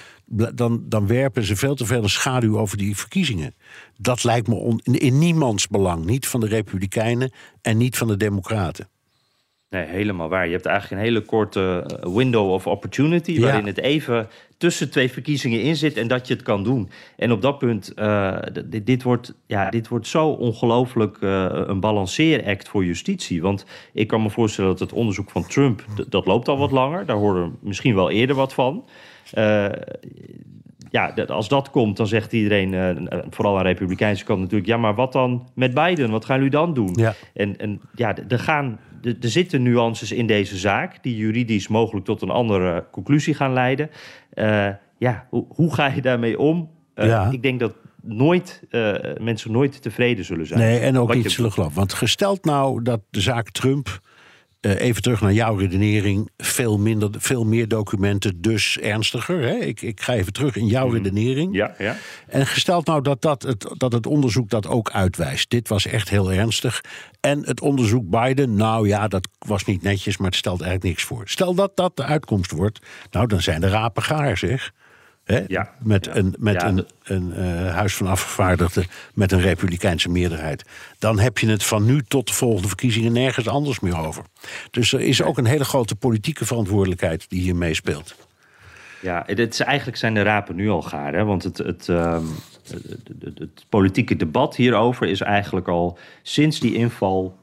Dan, dan werpen ze veel te veel een schaduw over die verkiezingen. Dat lijkt me on- in, in niemands belang. Niet van de Republikeinen en niet van de Democraten. Nee, helemaal waar. Je hebt eigenlijk een hele korte eh, window of opportunity... Ja. waarin het even tussen twee verkiezingen in zit en dat je het kan doen. En op dat punt, eh, dit, dit, wordt, ja, dit wordt zo ongelooflijk eh, een balanceeract voor justitie. Want ik kan me voorstellen dat het onderzoek van Trump... dat loopt al wat langer, daar horen we misschien wel eerder wat van... ja, als dat komt, dan zegt iedereen, eh, vooral aan de Republikeinse kant natuurlijk... ja, maar wat dan met Biden? Wat gaan jullie dan doen? Ja. En, en ja, er, gaan, er zitten nuances in deze zaak... die juridisch mogelijk tot een andere conclusie gaan leiden. Eh, ja, hoe, hoe ga je daarmee om? Eh, Ja. Ik denk dat nooit, eh, mensen nooit tevreden zullen zijn. Nee, en ook niet zullen geloven. Want gesteld nou dat de zaak Trump. Eh, even terug naar jouw redenering. Veel, minder, veel meer documenten, dus ernstiger. Hè? Ik, ik ga even terug in jouw redenering. Ja, ja. En gesteld nou dat, dat, het, dat het onderzoek dat ook uitwijst. Dit was echt heel ernstig. En het onderzoek Biden, nou ja, dat was niet netjes, maar het stelt eigenlijk niks voor. Stel dat dat de uitkomst wordt, nou dan zijn de rapen gaar, zeg. Hè? Ja, met ja. een, met Ja, een, een eh, huis van afgevaardigden met een republikeinse meerderheid. Dan heb je het van nu tot de volgende verkiezingen nergens anders meer over. Dus er is ook een hele grote politieke verantwoordelijkheid die hier meespeelt. Ja, het is, eigenlijk zijn de rapen nu al gaar. Hè? Want het, het, ehm, het, het- het politieke debat hierover is eigenlijk al sinds die inval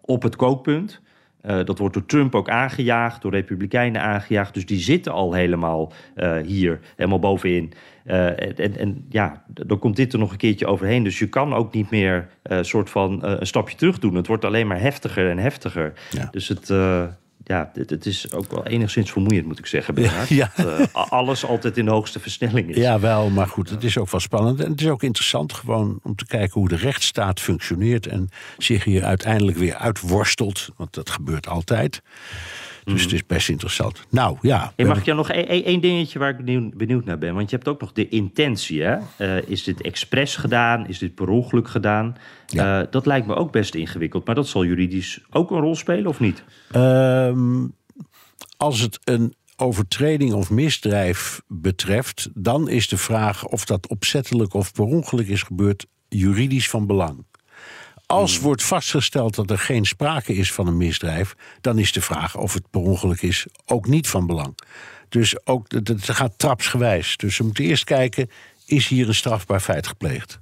op het kookpunt. Eh, dat wordt door Trump ook aangejaagd, door Republikeinen aangejaagd. Dus die zitten al helemaal eh, hier, helemaal bovenin. Eh, en, en ja, dan komt dit er nog een keertje overheen. Dus je kan ook niet meer een soort van een stapje terug doen. Het wordt alleen maar heftiger en heftiger. Ja. Dus het, ja, het, het is ook wel enigszins vermoeiend, moet ik zeggen. Bernard. Ja. Dat, eh, alles altijd in de hoogste versnelling is. Ja, wel, maar goed, het is ook wel spannend. En het is ook interessant gewoon om te kijken hoe de rechtsstaat functioneert en zich hier uiteindelijk weer uitworstelt. Want dat gebeurt altijd. Dus het is best interessant. Nou ja. Mhm. Hey, mag ik jou nog één- één één dingetje waar ik benieuwd, benieuwd naar ben? Want je hebt ook nog de intentie. Hè? Eh, is dit expres gedaan? Is dit per ongeluk gedaan? Ja. Eh, dat lijkt me ook best ingewikkeld. Maar dat zal juridisch ook een rol spelen, of niet? Ehm, als het een overtreding of misdrijf betreft, dan is de vraag of dat opzettelijk of per ongeluk is gebeurd juridisch van belang. Als wordt vastgesteld dat er geen sprake is van een misdrijf, dan is de vraag of het per ongeluk is ook niet van belang. Dus ook, het gaat trapsgewijs. Dus we moeten eerst kijken, is hier een strafbaar feit gepleegd?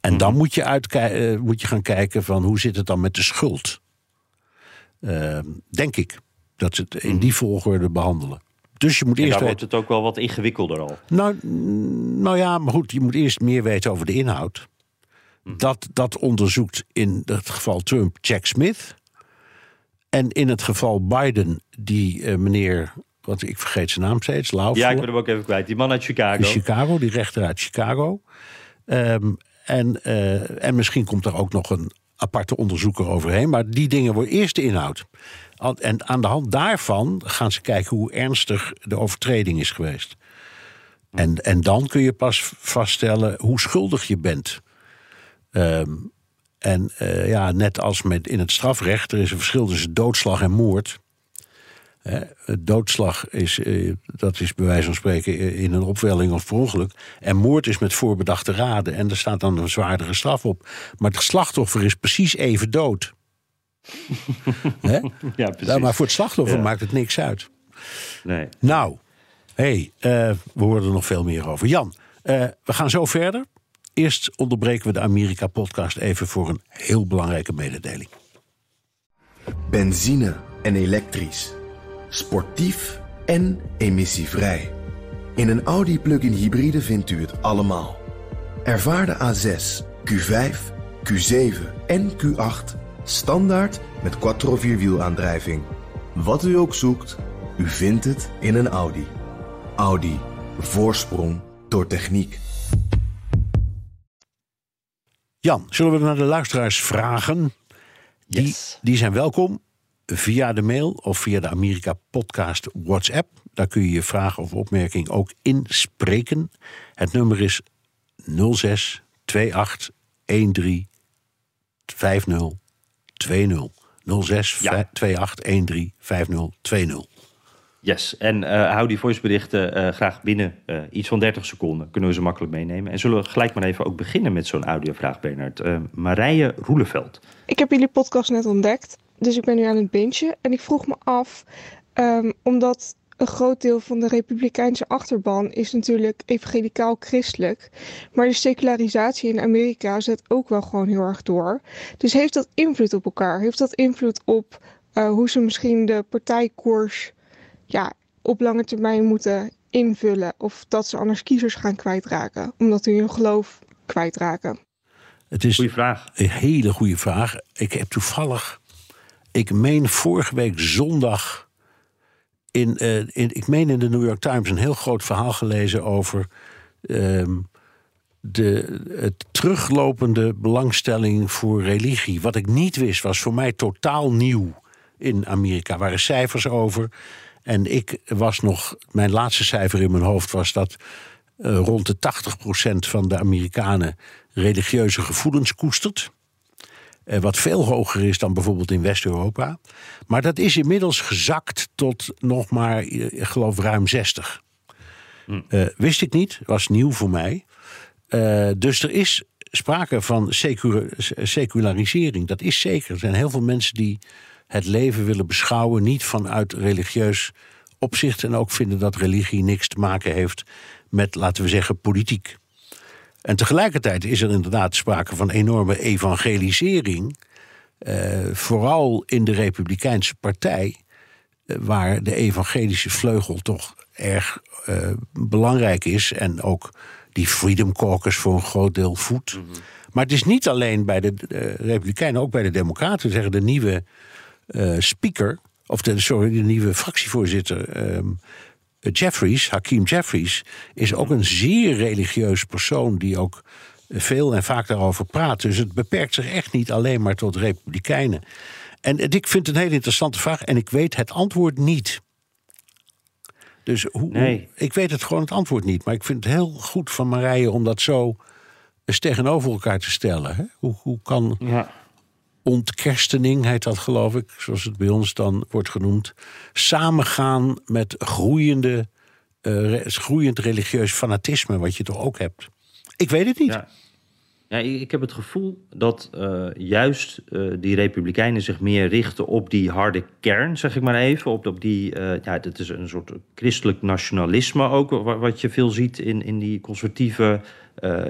En dan moet je, eh, moet je gaan kijken van hoe zit het dan met de schuld? Ehm, denk ik dat ze het in die volgorde behandelen. Dus je moet En eerst weten. wordt het ook wel wat ingewikkelder al. Nou, mm, nou ja, maar goed, je moet eerst meer weten over de inhoud. Dat, dat onderzoekt in het geval Trump Jack Smith. En in het geval Biden, die eh, meneer, wat ik vergeet zijn naam steeds, Laufer. Ja, ik ben hem ook even kwijt. Die man uit Chicago. In Chicago, die rechter uit Chicago. Ehm, en, eh, en misschien komt er ook nog een aparte onderzoeker overheen. Maar die dingen worden eerst de inhoud. En aan de hand daarvan gaan ze kijken hoe ernstig de overtreding is geweest. En, en dan kun je pas vaststellen hoe schuldig je bent. Ehm, en eh, ja, net als met in het strafrecht, er is een verschil tussen doodslag en moord. Hè, doodslag is, eh, dat is bij wijze van spreken in een opwelling of per ongeluk. En moord is met voorbedachte raden. En er staat dan een zwaardere straf op. Maar het slachtoffer is precies even dood. Hè? Ja, precies. Nou, maar voor het slachtoffer Ja. maakt het niks uit. Nee. Nou, hey, eh, we horen er nog veel meer over. Jan, eh, we gaan zo verder. Eerst onderbreken we de Amerika-podcast even voor een heel belangrijke mededeling. Benzine en elektrisch. Sportief en emissievrij. In een Audi plug-in hybride vindt u het allemaal. Ervaar de A6, Q5, Q7 en Q8 standaard met quattro vierwielaandrijving. Wat u ook zoekt, u vindt het in een Audi. Audi. Voorsprong door techniek. Jan, zullen we naar de luisteraars vragen? Die, Yes. die zijn welkom via de mail of via de Amerika Podcast WhatsApp. Daar kun je je vraag of opmerking ook inspreken. Het nummer is 06 28 13 50 20. 06 Ja. 28 13 50 20. Yes, en eh, hou die voiceberichten eh, graag binnen eh, iets van 30 seconden. Kunnen we ze makkelijk meenemen. En zullen we gelijk maar even ook beginnen met zo'n audiovraag, Bernard. Marije Roeleveld. Ik heb jullie podcast net ontdekt, dus ik ben nu aan het bingen. En ik vroeg me af, ehm, omdat een groot deel van de republikeinse achterban is natuurlijk evangelicaal-christelijk. Maar de secularisatie in Amerika zet ook wel gewoon heel erg door. Dus heeft dat invloed op elkaar? Heeft dat invloed op hoe ze misschien de partijkoers ja, op lange termijn moeten invullen? Of dat ze anders kiezers gaan kwijtraken, omdat hun hun geloof kwijtraken? Het is Goeie vraag. Een hele goede vraag. Ik heb toevallig, ik meen vorige week zondag, in, eh, in, ik meen in de New York Times een heel groot verhaal gelezen over ehm, de het teruglopende belangstelling voor religie. Wat ik niet wist, was voor mij totaal nieuw in Amerika. Er waren cijfers over. En ik was nog, mijn laatste cijfer in mijn hoofd was dat eh, rond de 80% van de Amerikanen religieuze gevoelens koestert. Eh, wat veel hoger is dan bijvoorbeeld in West-Europa. Maar dat is inmiddels gezakt tot nog maar, eh, ik geloof, ruim 60. Eh, wist ik niet, was nieuw voor mij. Dus er is sprake van secu- secularisering. Dat is zeker. Er zijn heel veel mensen die het leven willen beschouwen, niet vanuit religieus opzicht. En ook vinden dat religie niks te maken heeft met, laten we zeggen, politiek. En tegelijkertijd is er inderdaad sprake van enorme evangelisering. eh, vooral in de Republikeinse Partij, eh, waar de evangelische vleugel toch erg eh, belangrijk is. En ook die Freedom Caucus voor een groot deel voedt. Maar het is niet alleen bij de eh, Republikeinen, ook bij de Democraten. Zeggen de nieuwe speaker, of de, sorry, de nieuwe fractievoorzitter. ehm, Jeffries, Hakeem Jeffries, is ook een zeer religieus persoon die ook veel en vaak daarover praat. Dus het beperkt zich echt niet alleen maar tot republikeinen. En het- ik vind het een hele interessante vraag en ik weet het antwoord niet. Dus hoe, Nee. ik weet het gewoon het antwoord niet. Maar ik vind het heel goed van Marije om dat zo eens tegenover elkaar te stellen. Hè? Hoe, hoe kan Ja. Ontkerstening, heet dat geloof ik, zoals het bij ons dan wordt genoemd, samengaan met groeiende, eh, groeiend religieus fanatisme, wat je toch ook hebt. Ik weet het niet. Ja. Ik heb het gevoel dat eh, juist eh, die Republikeinen zich meer richten op die harde kern, zeg ik maar even. Op, op die, ja, dat is een soort christelijk nationalisme ook, wa- wat je veel ziet in, in die conservatieve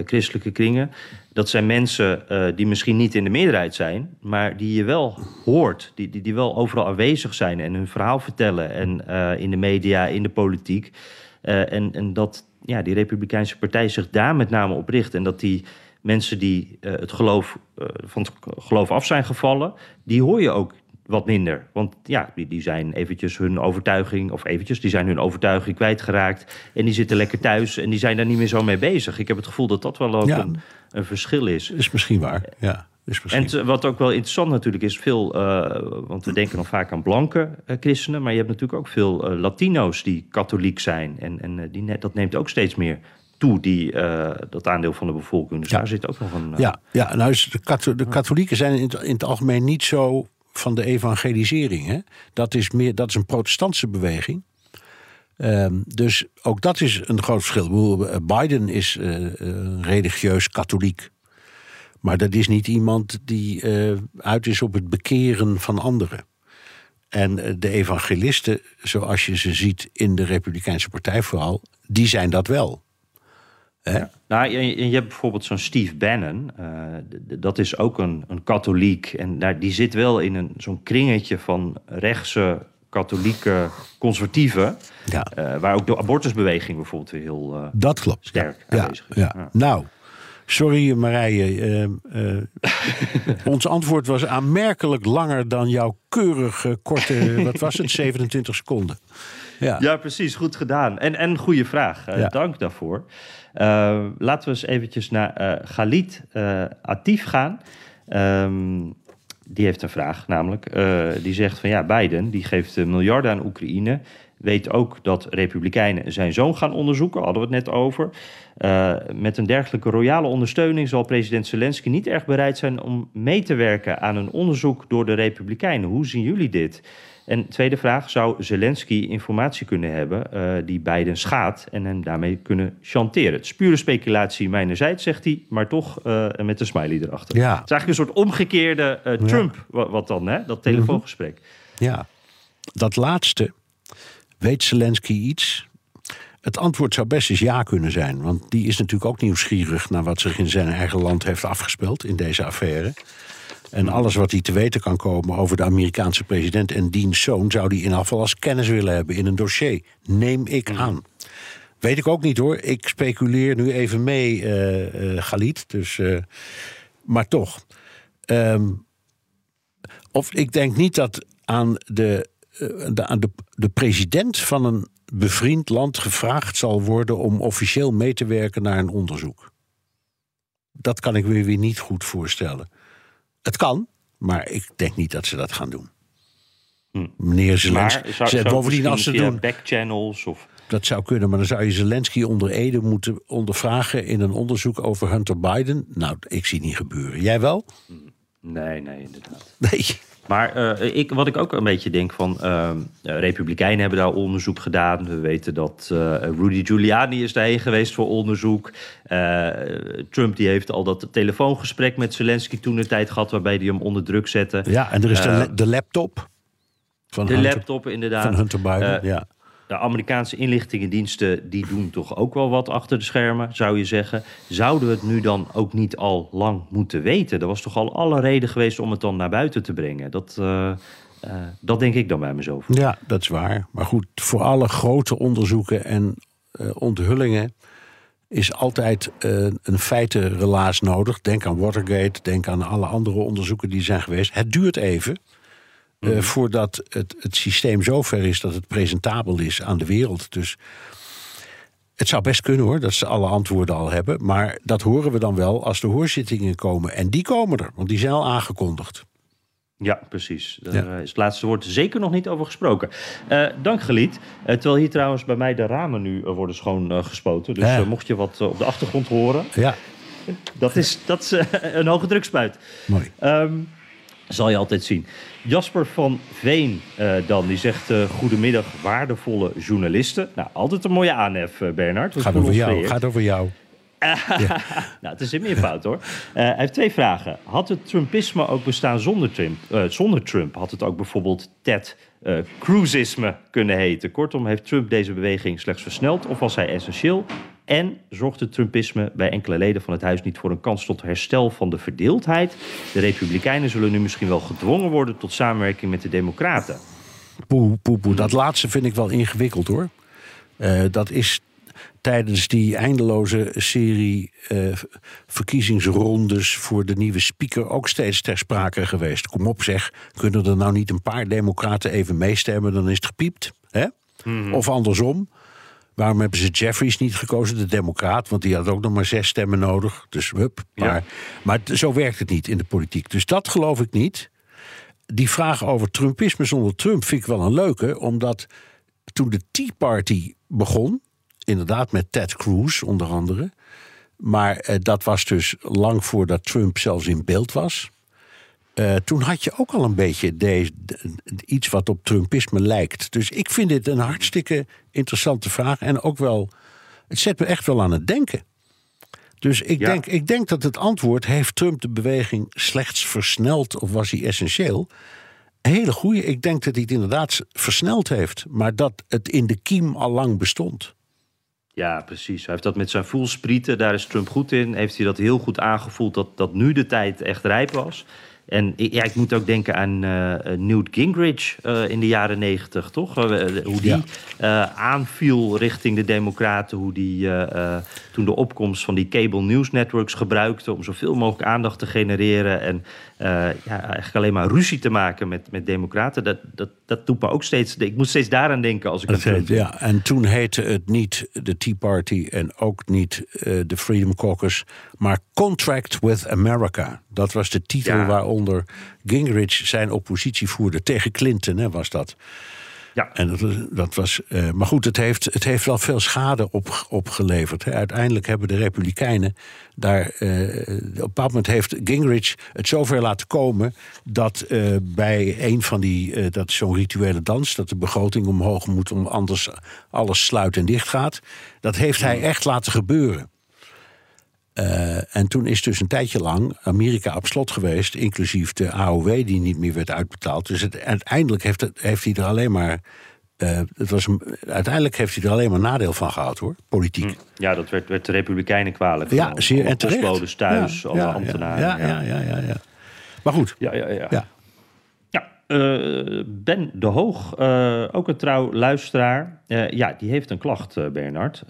christelijke kringen. Dat zijn mensen eh, die misschien niet in de meerderheid zijn, maar die je wel hoort, die, die, die wel overal aanwezig zijn en hun verhaal vertellen. En eh, in de media, in de politiek. Eh, en, en dat ja, die Republikeinse Partij zich daar met name op richt. En dat die mensen die eh, het geloof, eh, van het geloof af zijn gevallen, die hoor je ook wat minder. Want ja, die, die zijn eventjes hun overtuiging, of eventjes, die zijn hun overtuiging kwijtgeraakt. En die zitten lekker thuis en die zijn daar niet meer zo mee bezig. Ik heb het gevoel dat dat wel ook Ja. een, een verschil is. Is misschien waar. Ja, is misschien. En t- wat ook wel interessant natuurlijk is, veel, eh, want we denken nog vaak aan blanke eh, christenen, maar je hebt natuurlijk ook veel eh, Latino's die katholiek zijn. En, en eh, die, ne- dat neemt ook steeds meer toe, die, eh, dat aandeel van de bevolking. Dus Ja. daar zit ook nog een... eh, ja, ja, nou is de, katho- de katholieken zijn in het, in het algemeen niet zo van de evangelisering. Hè? Dat, is meer, dat is een protestantse beweging. Ehm, dus ook dat is een groot verschil. Eh, Biden is uh, religieus katholiek. Maar dat is niet iemand die uit is op het bekeren van anderen. En de evangelisten, zoals je ze ziet in de Republikeinse Partij vooral, die zijn dat wel. Ja. Nou, je, je, hebt bijvoorbeeld zo'n Steve Bannon. dat is ook een, een katholiek. En daar, die zit wel in zo'n kringetje van rechtse katholieke conservatieven. Ja. Uh, waar ook de abortusbeweging bijvoorbeeld weer heel uh, dat klopt. sterk ja. aanwezig is. Ja. Nou, sorry Marije. Ons antwoord was aanmerkelijk langer dan jouw keurige korte, wat was het, 27 seconden. Ja. ja, precies. Goed gedaan. En, en goede vraag. Dank daarvoor. Laten we eens eventjes naar Galit Atif gaan. Um, die heeft een vraag, namelijk. Die zegt van ja, Biden die geeft miljarden aan Oekraïne. Weet ook dat Republikeinen zijn zoon gaan onderzoeken, hadden we het net over. Uh, met een dergelijke royale ondersteuning zal president Zelensky niet erg bereid zijn om mee te werken aan een onderzoek door de Republikeinen. Hoe zien jullie dit? En tweede vraag, zou Zelensky informatie kunnen hebben uh, die Biden schaadt en hem daarmee kunnen chanteren? Het is pure speculatie mijnerzijds, zegt hij, maar toch uh, met een smiley erachter. Ja. Het is eigenlijk een soort omgekeerde uh, Trump, wat, wat, dan, hè? dat telefoongesprek. Ja, dat laatste, weet Zelensky iets? Het antwoord zou best eens ja kunnen zijn, want die is natuurlijk ook nieuwsgierig naar wat zich in zijn eigen land heeft afgespeeld in deze affaire. En alles wat hij te weten kan komen over de Amerikaanse president en diens zoon, zou hij in geval als kennis willen hebben in een dossier. Neem ik aan. Weet ik ook niet hoor. Ik speculeer nu even mee, uh, uh, Galit. Dus, uh, maar toch. Um, of ik denk niet dat aan de, de, aan de, de president van een bevriend land gevraagd zal worden om officieel mee te werken naar een onderzoek. Dat kan ik me weer niet goed voorstellen. Het kan, maar ik denk niet dat ze dat gaan doen. Hm. Meneer Zelensky. Maar zou, bovendien, als ze doen. backchannels of. Dat zou kunnen, maar dan zou je Zelensky onder Ede moeten ondervragen in een onderzoek over Hunter Biden. Nou, ik zie niet gebeuren. Jij wel? Nee, nee, inderdaad. Nee. Maar uh, ik, wat ik ook een beetje denk van... Uh, Republikeinen hebben daar onderzoek gedaan. We weten dat uh, Rudy Giuliani is daarheen geweest voor onderzoek. Trump die heeft al dat telefoongesprek met Zelensky toen de tijd gehad... waarbij hij hem onder druk zette. Ja, en er is de, de laptop. Van de Hunter, laptop inderdaad. Van Hunter Biden, ja de Amerikaanse inlichtingendiensten die doen toch ook wel wat achter de schermen, zou je zeggen. Zouden we het nu dan ook niet al lang moeten weten? Er was toch al alle reden geweest om het dan naar buiten te brengen. Dat, uh, uh, dat denk ik dan bij mezelf. Ja, dat is waar. Maar goed, voor alle grote onderzoeken en uh, onthullingen is altijd een feitenrelaas nodig. Denk aan Watergate, denk aan alle andere onderzoeken die zijn geweest. Het duurt even. Uh, voordat het, het systeem zover is dat het presentabel is aan de wereld. Dus het zou best kunnen hoor, dat ze alle antwoorden al hebben. Maar dat horen we dan wel als de hoorzittingen komen. En die komen er, want die zijn al aangekondigd. Ja, precies. Daar ja. is het laatste woord zeker nog niet over gesproken. Uh, dank Gelied. Uh, terwijl hier trouwens bij mij de ramen nu worden schoongespoten. dus ja. mocht je wat op de achtergrond horen. Ja. Dat is, dat is een hoge drukspuit. Mooi. Um, zal je altijd zien. Jasper van Veen uh, dan, die zegt... Uh, goedemiddag, waardevolle journalisten. Nou, altijd een mooie aanhef, uh, Bernard. Gaat over jou, gaat over jou. ja. nou, het is in meer fout, hoor. hij heeft twee vragen. Had het Trumpisme ook bestaan zonder Trump? zonder Trump had het ook bijvoorbeeld Ted Cruzisme kunnen heten. Kortom, heeft Trump deze beweging slechts versneld... of was hij essentieel? En zorgt het Trumpisme bij enkele leden van het huis niet voor een kans tot herstel van de verdeeldheid? De Republikeinen zullen nu misschien wel gedwongen worden tot samenwerking met de Democraten. Poe, poe, poe. Dat laatste vind ik wel ingewikkeld hoor. Uh, dat is tijdens die eindeloze serie uh, verkiezingsrondes voor de nieuwe speaker ook steeds ter sprake geweest. Kom op zeg, kunnen er nou niet een paar democraten even meestemmen, dan is het gepiept. Hè? Mm -hmm. Of andersom. Waarom hebben ze Jeffries niet gekozen, de Democraat? Want die had ook nog maar zes stemmen nodig. Dus hup. Maar, ja. maar zo werkt het niet in de politiek. Dus dat geloof ik niet. Die vraag over Trumpisme zonder Trump vind ik wel een leuke. Omdat toen de Tea Party begon, inderdaad met Ted Cruz onder andere. Maar eh, dat was dus lang voordat Trump zelfs in beeld was. Uh, toen had je ook al een beetje deze, iets wat op Trumpisme lijkt. Dus ik vind dit een hartstikke interessante vraag. En ook wel, het zet me echt wel aan het denken. Dus ik, denk, ik denk dat het antwoord: heeft Trump de beweging slechts versneld of was hij essentieel? Een hele goede. Ik denk dat hij het inderdaad versneld heeft, maar dat het in de kiem al lang bestond. Ja, precies. Hij heeft dat met zijn voelsprieten, daar is Trump goed in. Heeft hij dat heel goed aangevoeld dat, dat nu de tijd echt rijp was. En ja, ik moet ook denken aan uh, Newt Gingrich uh, in de jaren negentig, toch? hoe die aanviel richting de Democraten. Hoe die toen de opkomst van die cable news networks gebruikte om zoveel mogelijk aandacht te genereren. En ja, eigenlijk alleen maar ruzie te maken met, met Democraten. Dat, dat, dat doet me ook steeds. Ik moet steeds daaraan denken als ik het heet, Ja, en toen heette het niet de Tea Party en ook niet de Freedom Caucus, maar Contract with America. Dat was de titel ja. waaronder Gingrich zijn oppositie voerde. Tegen Clinton hè, was dat. Ja. En dat, dat was. Uh, maar goed, het heeft, het heeft wel veel schade op, opgeleverd. Hè. Uiteindelijk hebben de Republikeinen daar. Uh, op een bepaald moment heeft Gingrich het zover laten komen. dat uh, bij een van die. dat zo'n rituele dans. dat de begroting omhoog moet. om anders alles sluit en dicht gaat. Dat heeft hij echt laten gebeuren. Uh, en toen is dus een tijdje lang Amerika op slot geweest, inclusief de AOW die niet meer werd uitbetaald. Dus het, uiteindelijk heeft, het, heeft hij er alleen maar. Uh, het was een, uiteindelijk heeft hij er alleen maar nadeel van gehad hoor, politiek. Hm. Ja, dat werd, werd de Republikeinen kwalijk. Ja, zeer en terecht. thuis, ja, alle ja, ambtenaren. Ja, ja, ja, ja, ja, Maar goed. Ja, ja, ja. ja. Uh, ben de Hoog, uh, ook een trouw luisteraar. Uh, ja, die heeft een klacht, Bernard.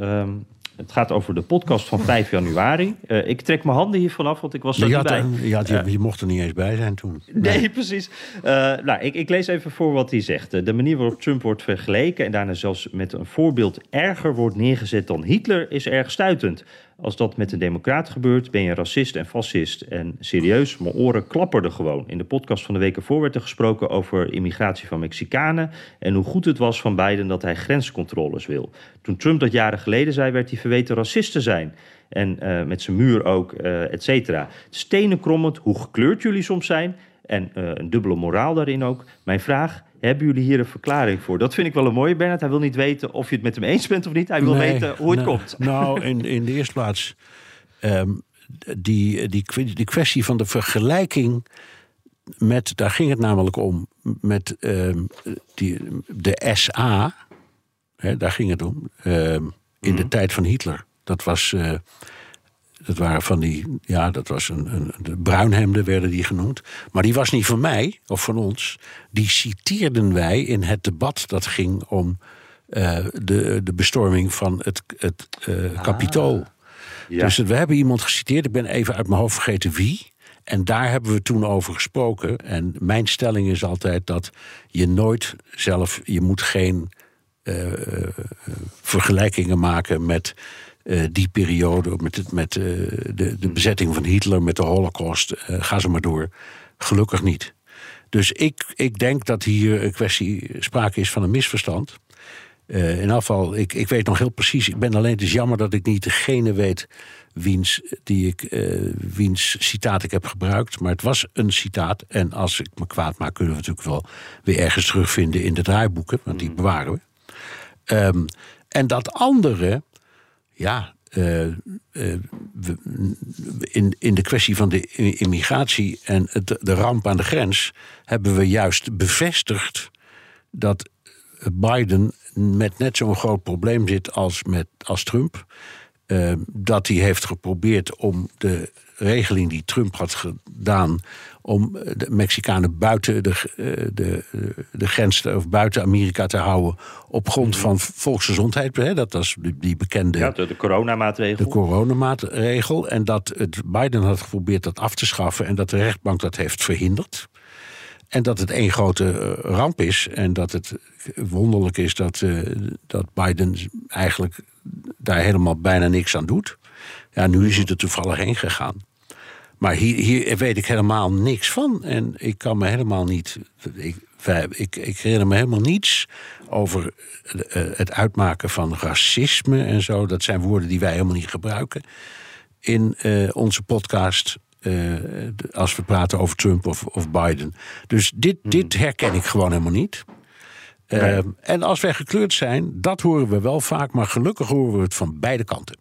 Het gaat over de podcast van 5 januari. Uh, ik trek mijn handen hier vanaf, want ik was er niet bij. Ja, je, je, mocht er niet eens bij zijn toen. Nee, nee precies. Uh, nou, ik, ik, lees even voor wat hij zegt. De manier waarop Trump wordt vergeleken... en daarna zelfs met een voorbeeld erger wordt neergezet dan Hitler... is erg stuitend. Als dat met een democraat gebeurt, ben je racist en fascist. En serieus, mijn oren klapperden gewoon. In de podcast van de weken voor werd er gesproken over immigratie van Mexicanen... en hoe goed het was van Biden dat hij grenscontroles wil. Toen Trump dat jaren geleden zei, werd hij verweten racist te zijn... En uh, met zijn muur ook, uh, et cetera. Stenen krommend, hoe gekleurd jullie soms zijn. En uh, een dubbele moraal daarin ook. Mijn vraag, hebben jullie hier een verklaring voor? Dat vind ik wel een mooie, Bernard. Hij wil niet weten of je het met hem eens bent of niet. Hij wil nee, weten hoe het komt. Nou, in, in de eerste plaats... Um, die, die, die kwestie van de vergelijking met... Daar ging het namelijk om met um, die, de SA. Hè, daar ging het om. Um, in mm. de mhm. tijd van Hitler. Dat was... Uh, dat waren van die, ja, dat was een, een, de bruinhemden werden die genoemd. Maar die was niet van mij of van ons. Die citeerden wij in het debat dat ging om uh, de, de bestorming van het, het uh, kapitool. Ja. Dus we hebben iemand geciteerd, ik ben even uit mijn hoofd vergeten wie. En daar hebben we toen over gesproken. En mijn stelling is altijd dat je nooit zelf, je moet geen uh, vergelijkingen maken met uh, die periode met, het, met uh, de, de bezetting van Hitler, met de Holocaust, uh, ga ze maar door. Gelukkig niet. Dus ik, ik denk dat hier een kwestie sprake is van een misverstand. in geval, ik, ik weet nog heel precies. Ik ben alleen dus jammer dat ik niet degene weet wiens, die ik, wiens citaat ik heb gebruikt. Maar het was een citaat. En als ik me kwaad maak, kunnen we natuurlijk wel weer ergens terugvinden in de draaiboeken. Want die mm-hmm. bewaren we. Um, en dat andere, ja, uh, uh, in, in de kwestie van de immigratie en de ramp aan de grens hebben we juist bevestigd dat Biden met net zo'n groot probleem zit als, met, als Trump. Uh, dat hij heeft geprobeerd om de regeling die Trump had gedaan om de Mexicanen buiten de, eh, de, de grens of buiten Amerika te houden op grond mhm. van volksgezondheid. Hè? Dat was die bekende. Ja, de, de coronamaatregel. De coronamaatregel. En dat het Biden had geprobeerd dat af te schaffen en dat de rechtbank dat heeft verhinderd. En dat het één grote eh, ramp is. En dat het wonderlijk is dat, uh, dat Biden eigenlijk daar helemaal bijna niks aan doet. Ja, nu is hij er toevallig heen gegaan. Maar hier, hier weet ik helemaal niks van. En ik kan me helemaal niet. Ik, ik, ik herinner me helemaal niets over eh, het uitmaken van racisme en zo. Dat zijn woorden die wij helemaal niet gebruiken in uh, onze podcast. eh, als we praten over Trump of, of Biden. Dus dit, Hmm. dit herken ik gewoon helemaal niet. Eh, En als wij gekleurd zijn, dat horen we wel vaak, maar gelukkig horen we het van beide kanten.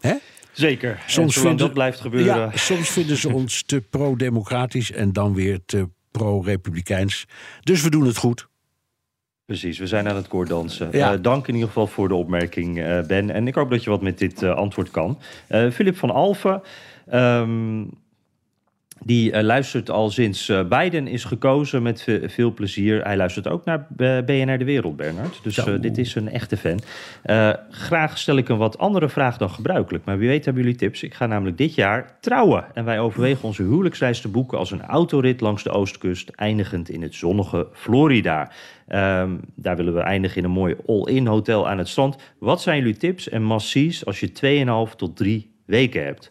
Hè? Zeker. Soms vinden- dat blijft gebeuren. Ja, soms vinden ze ons te pro-democratisch en dan weer te pro-republikeins. Dus we doen het goed. Precies, we zijn aan het koorddansen. Ja. Eh, dank in ieder geval voor de opmerking, eh, Ben. En ik hoop dat je wat met dit eh, antwoord kan. Philip van Alfen, ehm, die eh, luistert al sinds eh, Biden is gekozen met ve- veel plezier. Hij luistert ook naar eh, BNR De Wereld, Bernard. Dus dit is een echte fan. Graag stel ik een wat andere vraag dan gebruikelijk. Maar wie weet hebben jullie tips. Ik ga namelijk dit jaar trouwen. En wij overwegen onze huwelijksreis te boeken als een autorit langs de oostkust... eindigend in het zonnige Florida. Ehm, daar willen we eindigen in een mooi all-in hotel aan het strand. Wat zijn jullie tips en massies als je 2,5 tot 3 weken hebt?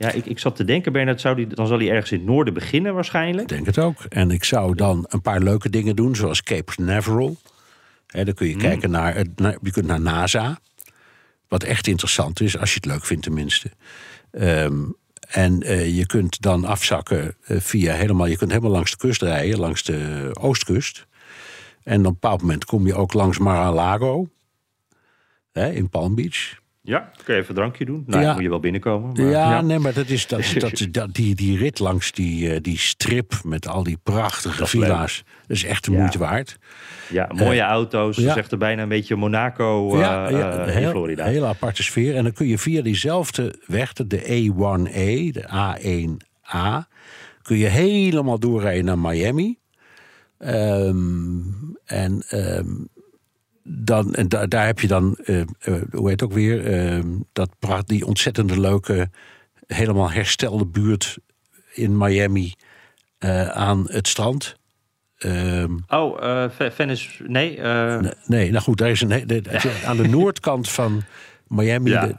Ja, ik, ik zat te denken, Bernard, zou die, dan zal hij ergens in het noorden beginnen waarschijnlijk. Ik denk het ook. En ik zou dan een paar leuke dingen doen, zoals Cape Canaveral. Hè, dan kun Hmm. je kijken naar, je kunt naar NASA. Wat echt interessant is, als je het leuk vindt tenminste. Ehm, en eh, je kunt dan afzakken eh, via helemaal, je kunt helemaal langs de kust rijden, langs de oostkust. En op een bepaald moment kom je ook langs Mar-a-Lago. In Palm Beach. Ja, kun je even een drankje doen? Nou, Ja. moet je wel binnenkomen. Maar, ja, nee, maar dat is dat, dat, dat, die, die rit langs die, eh, die strip met al die prachtige Dat is leuk. villa's. Dat is echt de Ja. moeite waard. Ja, mooie auto's. ja. Zegt er bijna een beetje Monaco eh, ja, ja, eh, een in Florida. hele aparte sfeer. En dan kun je via diezelfde weg, de A1A, de A1A, kun je helemaal doorrijden naar Miami. Ehm, en ehm, dan, en da- daar heb je dan, eh, eh, hoe heet het ook weer, ehm, dat praat die ontzettende leuke, helemaal herstelde buurt in Miami aan het strand. Ehm, Oh, Ve- Venice... Nee, Nee, nou goed, daar is een, de- aan de noordkant van Miami. Ja. de-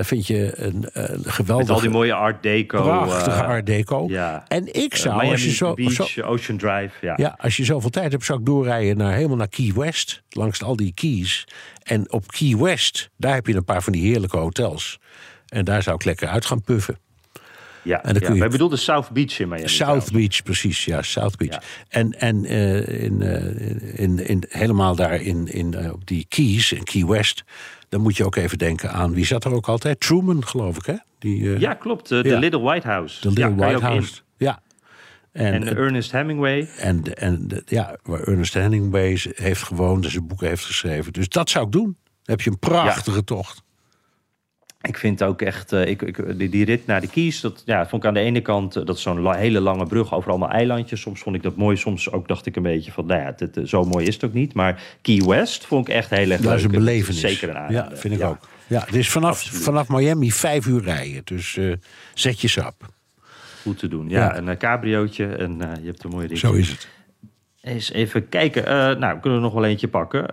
daar vind je een, een met geweldige, al die mooie Art Deco. prachtige eh, Art Deco. Ja. En ik zou, Miami als je zo, Beach, zo- Ocean Drive. Ja. ja, als je zoveel tijd hebt, zou ik doorrijden naar helemaal naar Key West, langs al die keys. En op Key West, daar heb je een paar van die heerlijke hotels. En daar zou ik lekker uit gaan puffen. Ja, En dan ja. kun je- Wij bedoelden South Beach in Miami. South trouwens. Beach, precies, ja, South Beach. Ja. En, en eh, in, eh, in, in, helemaal daar in, in, op die Keys, in Key West... dan moet je ook even denken aan, wie zat er ook altijd? Truman, geloof ik, hè? Die, eh, Ja, klopt. eh, De Ja. Little White House. de Little ja, White. House. Ja. En, Ernest Hemingway. en, en ja, waar Ernest Hemingway heeft gewoond en zijn boeken heeft geschreven. Dus dat zou ik doen. Dan heb je een prachtige tocht. Ik vind ook echt, eh, ik, ik, die, die rit naar de Keys, dat ja, vond ik aan de ene kant, eh, dat is zo'n la- hele lange brug over allemaal eilandjes. Soms vond ik dat mooi, soms ook dacht ik een beetje van, nou ja, dit, eh, zo mooi is het ook niet. Maar Key West vond ik echt heel erg Dat leuk. is een belevenis. Zeker een aanrader. Ja, vind ik Ja. ook. Ja, het is vanaf, Absoluut. vanaf Miami vijf uur rijden. Dus zet je sap. Goed te doen. Ja, Ja. een uh, cabriootje en je hebt een mooie ding. Zo is het. Eens even kijken. Nou, we kunnen er nog wel eentje pakken.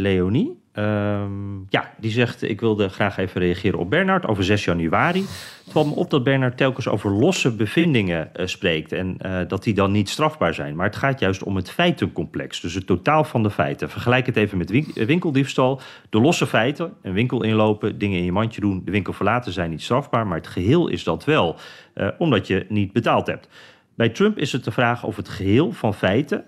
Leonie. Ehm, ja, die zegt: Ik wilde graag even reageren op Bernard over 6 januari. Het valt me op dat Bernard telkens over losse bevindingen eh, spreekt. En eh, dat die dan niet strafbaar zijn. Maar het gaat juist om het feitencomplex. Dus het totaal van de feiten. Vergelijk het even met win- winkeldiefstal. De losse feiten: een winkel inlopen, dingen in je mandje doen, de winkel verlaten zijn niet strafbaar. Maar het geheel is dat wel, eh, omdat je niet betaald hebt. Bij Trump is het de vraag of het geheel van feiten,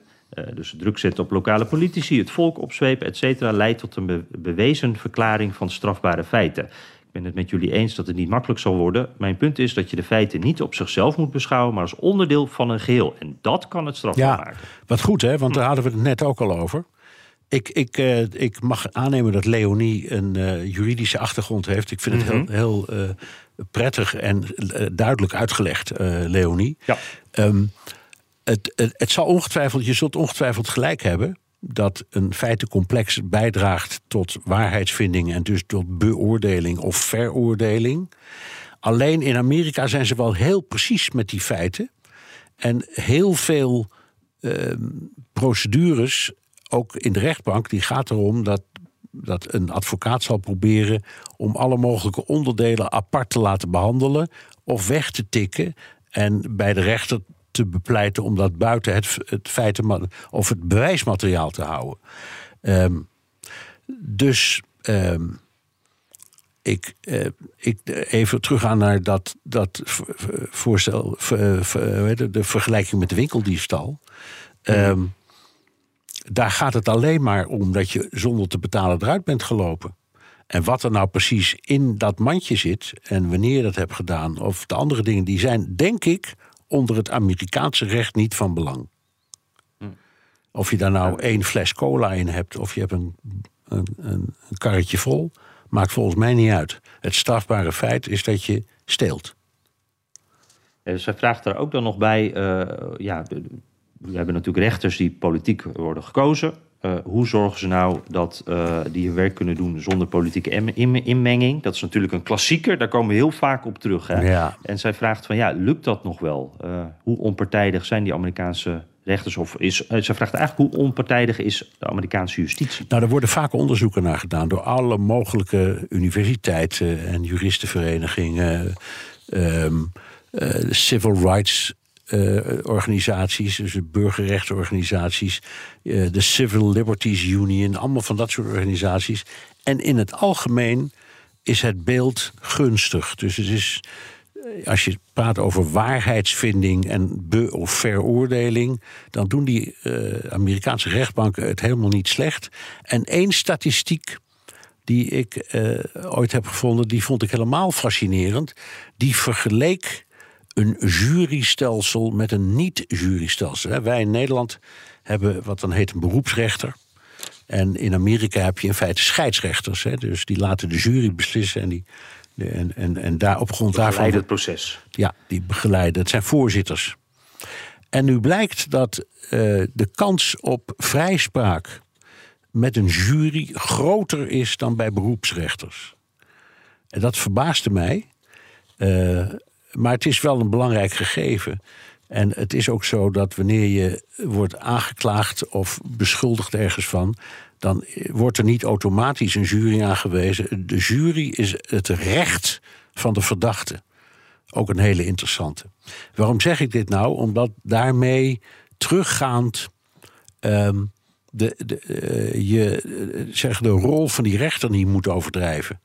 dus druk zetten op lokale politici, het volk opzwepen, et cetera, leidt tot een be- bewezen verklaring van strafbare feiten. Ik ben het met jullie eens dat het niet makkelijk zal worden. Mijn punt is dat je de feiten niet op zichzelf moet beschouwen, maar als onderdeel van een geheel. En dat kan het strafbaar Ja, maken. wat goed hè, want daar hadden we het net ook al over. Ik, ik, eh, ik mag aannemen dat Leonie een eh, juridische achtergrond heeft. Ik vind het heel, heel eh, prettig en eh, duidelijk uitgelegd, eh, Leonie. Ja. Ehm, het, het, zal ongetwijfeld, je zult ongetwijfeld gelijk hebben dat een feitencomplex bijdraagt tot waarheidsvinding en dus tot beoordeling of veroordeling. Alleen in Amerika zijn ze wel heel precies met die feiten. En heel veel ehm, procedures, ook in de rechtbank, die gaat erom dat, dat een advocaat zal proberen om alle mogelijke onderdelen apart te laten behandelen of weg te tikken en bij de rechter te bepleiten om dat buiten het, het feiten of het bewijsmateriaal te houden. Ehm, dus ehm, ik, uh, ik even teruggaan naar dat, dat voorstel, de vergelijking met de winkeldiefstal. Um, daar gaat het alleen maar om dat je zonder te betalen eruit bent gelopen. En wat er nou precies in dat mandje zit en wanneer je dat hebt gedaan, of de andere dingen, die zijn, denk ik, onder het Amerikaanse recht niet van belang. Hm. Of je daar nou één fles cola in hebt, of je hebt een, een, een, karretje vol, maakt volgens mij niet uit. Het strafbare feit is dat je steelt. Ja, zij vraagt er ook dan nog bij, uh, ja, we hebben natuurlijk rechters die politiek worden gekozen. Uh, hoe zorgen ze nou dat uh, die hun werk kunnen doen zonder politieke inmenging? Dat is natuurlijk een klassieker, daar komen we heel vaak op terug. Hè? Ja. En zij vraagt van ja, lukt dat nog wel? Uh, hoe onpartijdig zijn die Amerikaanse rechters? Of is, zij vraagt eigenlijk hoe onpartijdig is de Amerikaanse justitie? Nou, er worden vaak onderzoeken naar gedaan door alle mogelijke universiteiten en juristenverenigingen. Um, civil rights uh, organisaties, dus de burgerrechtsorganisaties, uh, de Civil Liberties Union, allemaal van dat soort organisaties. En in het algemeen is het beeld gunstig. Dus het is, eh, als je praat over waarheidsvinding en be- of veroordeling, dan doen die Amerikaanse rechtbanken het helemaal niet slecht. En één statistiek die ik ooit heb gevonden, die vond ik helemaal fascinerend. Die vergeleek een jurystelsel met een niet-jurystelsel. Wij in Nederland hebben wat dan heet een beroepsrechter. En in Amerika heb je in feite scheidsrechters. Hè? Dus die laten de jury beslissen en die. En, en, en daar op grond daarvan. het proces. Ja, die begeleiden. Het zijn voorzitters. En nu blijkt dat uh, de kans op vrijspraak met een jury groter is dan bij beroepsrechters. En dat verbaasde mij. Uh, maar het is wel een belangrijk gegeven. En het is ook zo dat wanneer je wordt aangeklaagd of beschuldigd ergens van, dan wordt er niet automatisch een jury aangewezen. De jury is het recht van de verdachte. Ook een hele interessante. Waarom zeg ik dit nou? Omdat daarmee teruggaand um, de, de, uh, je uh, zeg, de rol van die rechter niet moet overdrijven.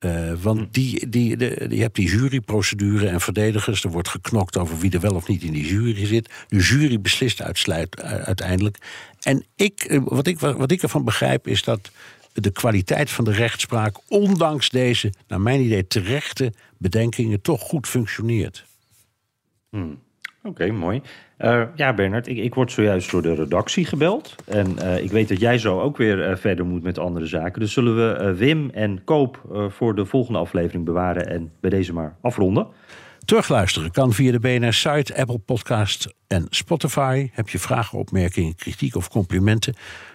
Uh, want hm. die, die, de, je hebt die juryprocedure en verdedigers. Er wordt geknokt over wie er wel of niet in die jury zit. De jury beslist uitsluit, uiteindelijk. En ik, eh, wat, ik, wat ik ervan begrijp is dat de kwaliteit van de rechtspraak, ondanks deze, naar mijn idee, terechte bedenkingen, toch goed functioneert. Hmm. Oké, mooi. Uh, ja, Bernard, ik, ik, word zojuist door de redactie gebeld. En uh, ik weet dat jij zo ook weer uh, verder moet met andere zaken. Dus zullen we Wim en Koop voor de volgende aflevering bewaren en bij deze maar afronden. Terugluisteren kan via de BNR-site, Apple Podcast en Spotify. Heb je vragen, opmerkingen, kritiek of complimenten?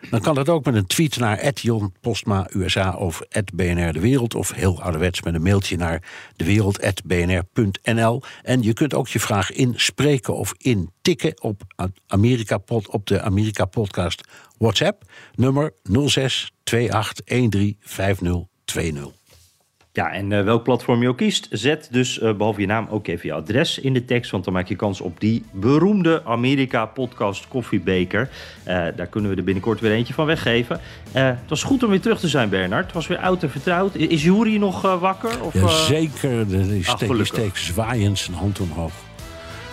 Dan kan dat ook met een tweet naar Jon Postma USA of BNR De Wereld. Of heel ouderwets met een mailtje naar dewereld.bnr.nl. En je kunt ook je vraag inspreken of intikken op, Amerika op de Amerika Podcast WhatsApp. Nummer 06 28 5020. Ja, en uh, welk platform je ook kiest, zet dus uh, behalve je naam ook even je adres in de tekst. Want dan maak je kans op die beroemde Amerika-podcast koffiebeker. Uh, daar kunnen we er binnenkort weer eentje van weggeven. het was goed om weer terug te zijn, Bernard. Het was weer oud en vertrouwd. Is Jury nog wakker? Of, ja, zeker. Die steekt steek zwaaiend zijn hand omhoog.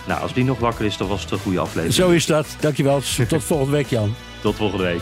Nou, als die nog wakker is, dan was het een goede aflevering. Zo is dat. Dankjewel. Tot volgende week, Jan. Tot volgende week.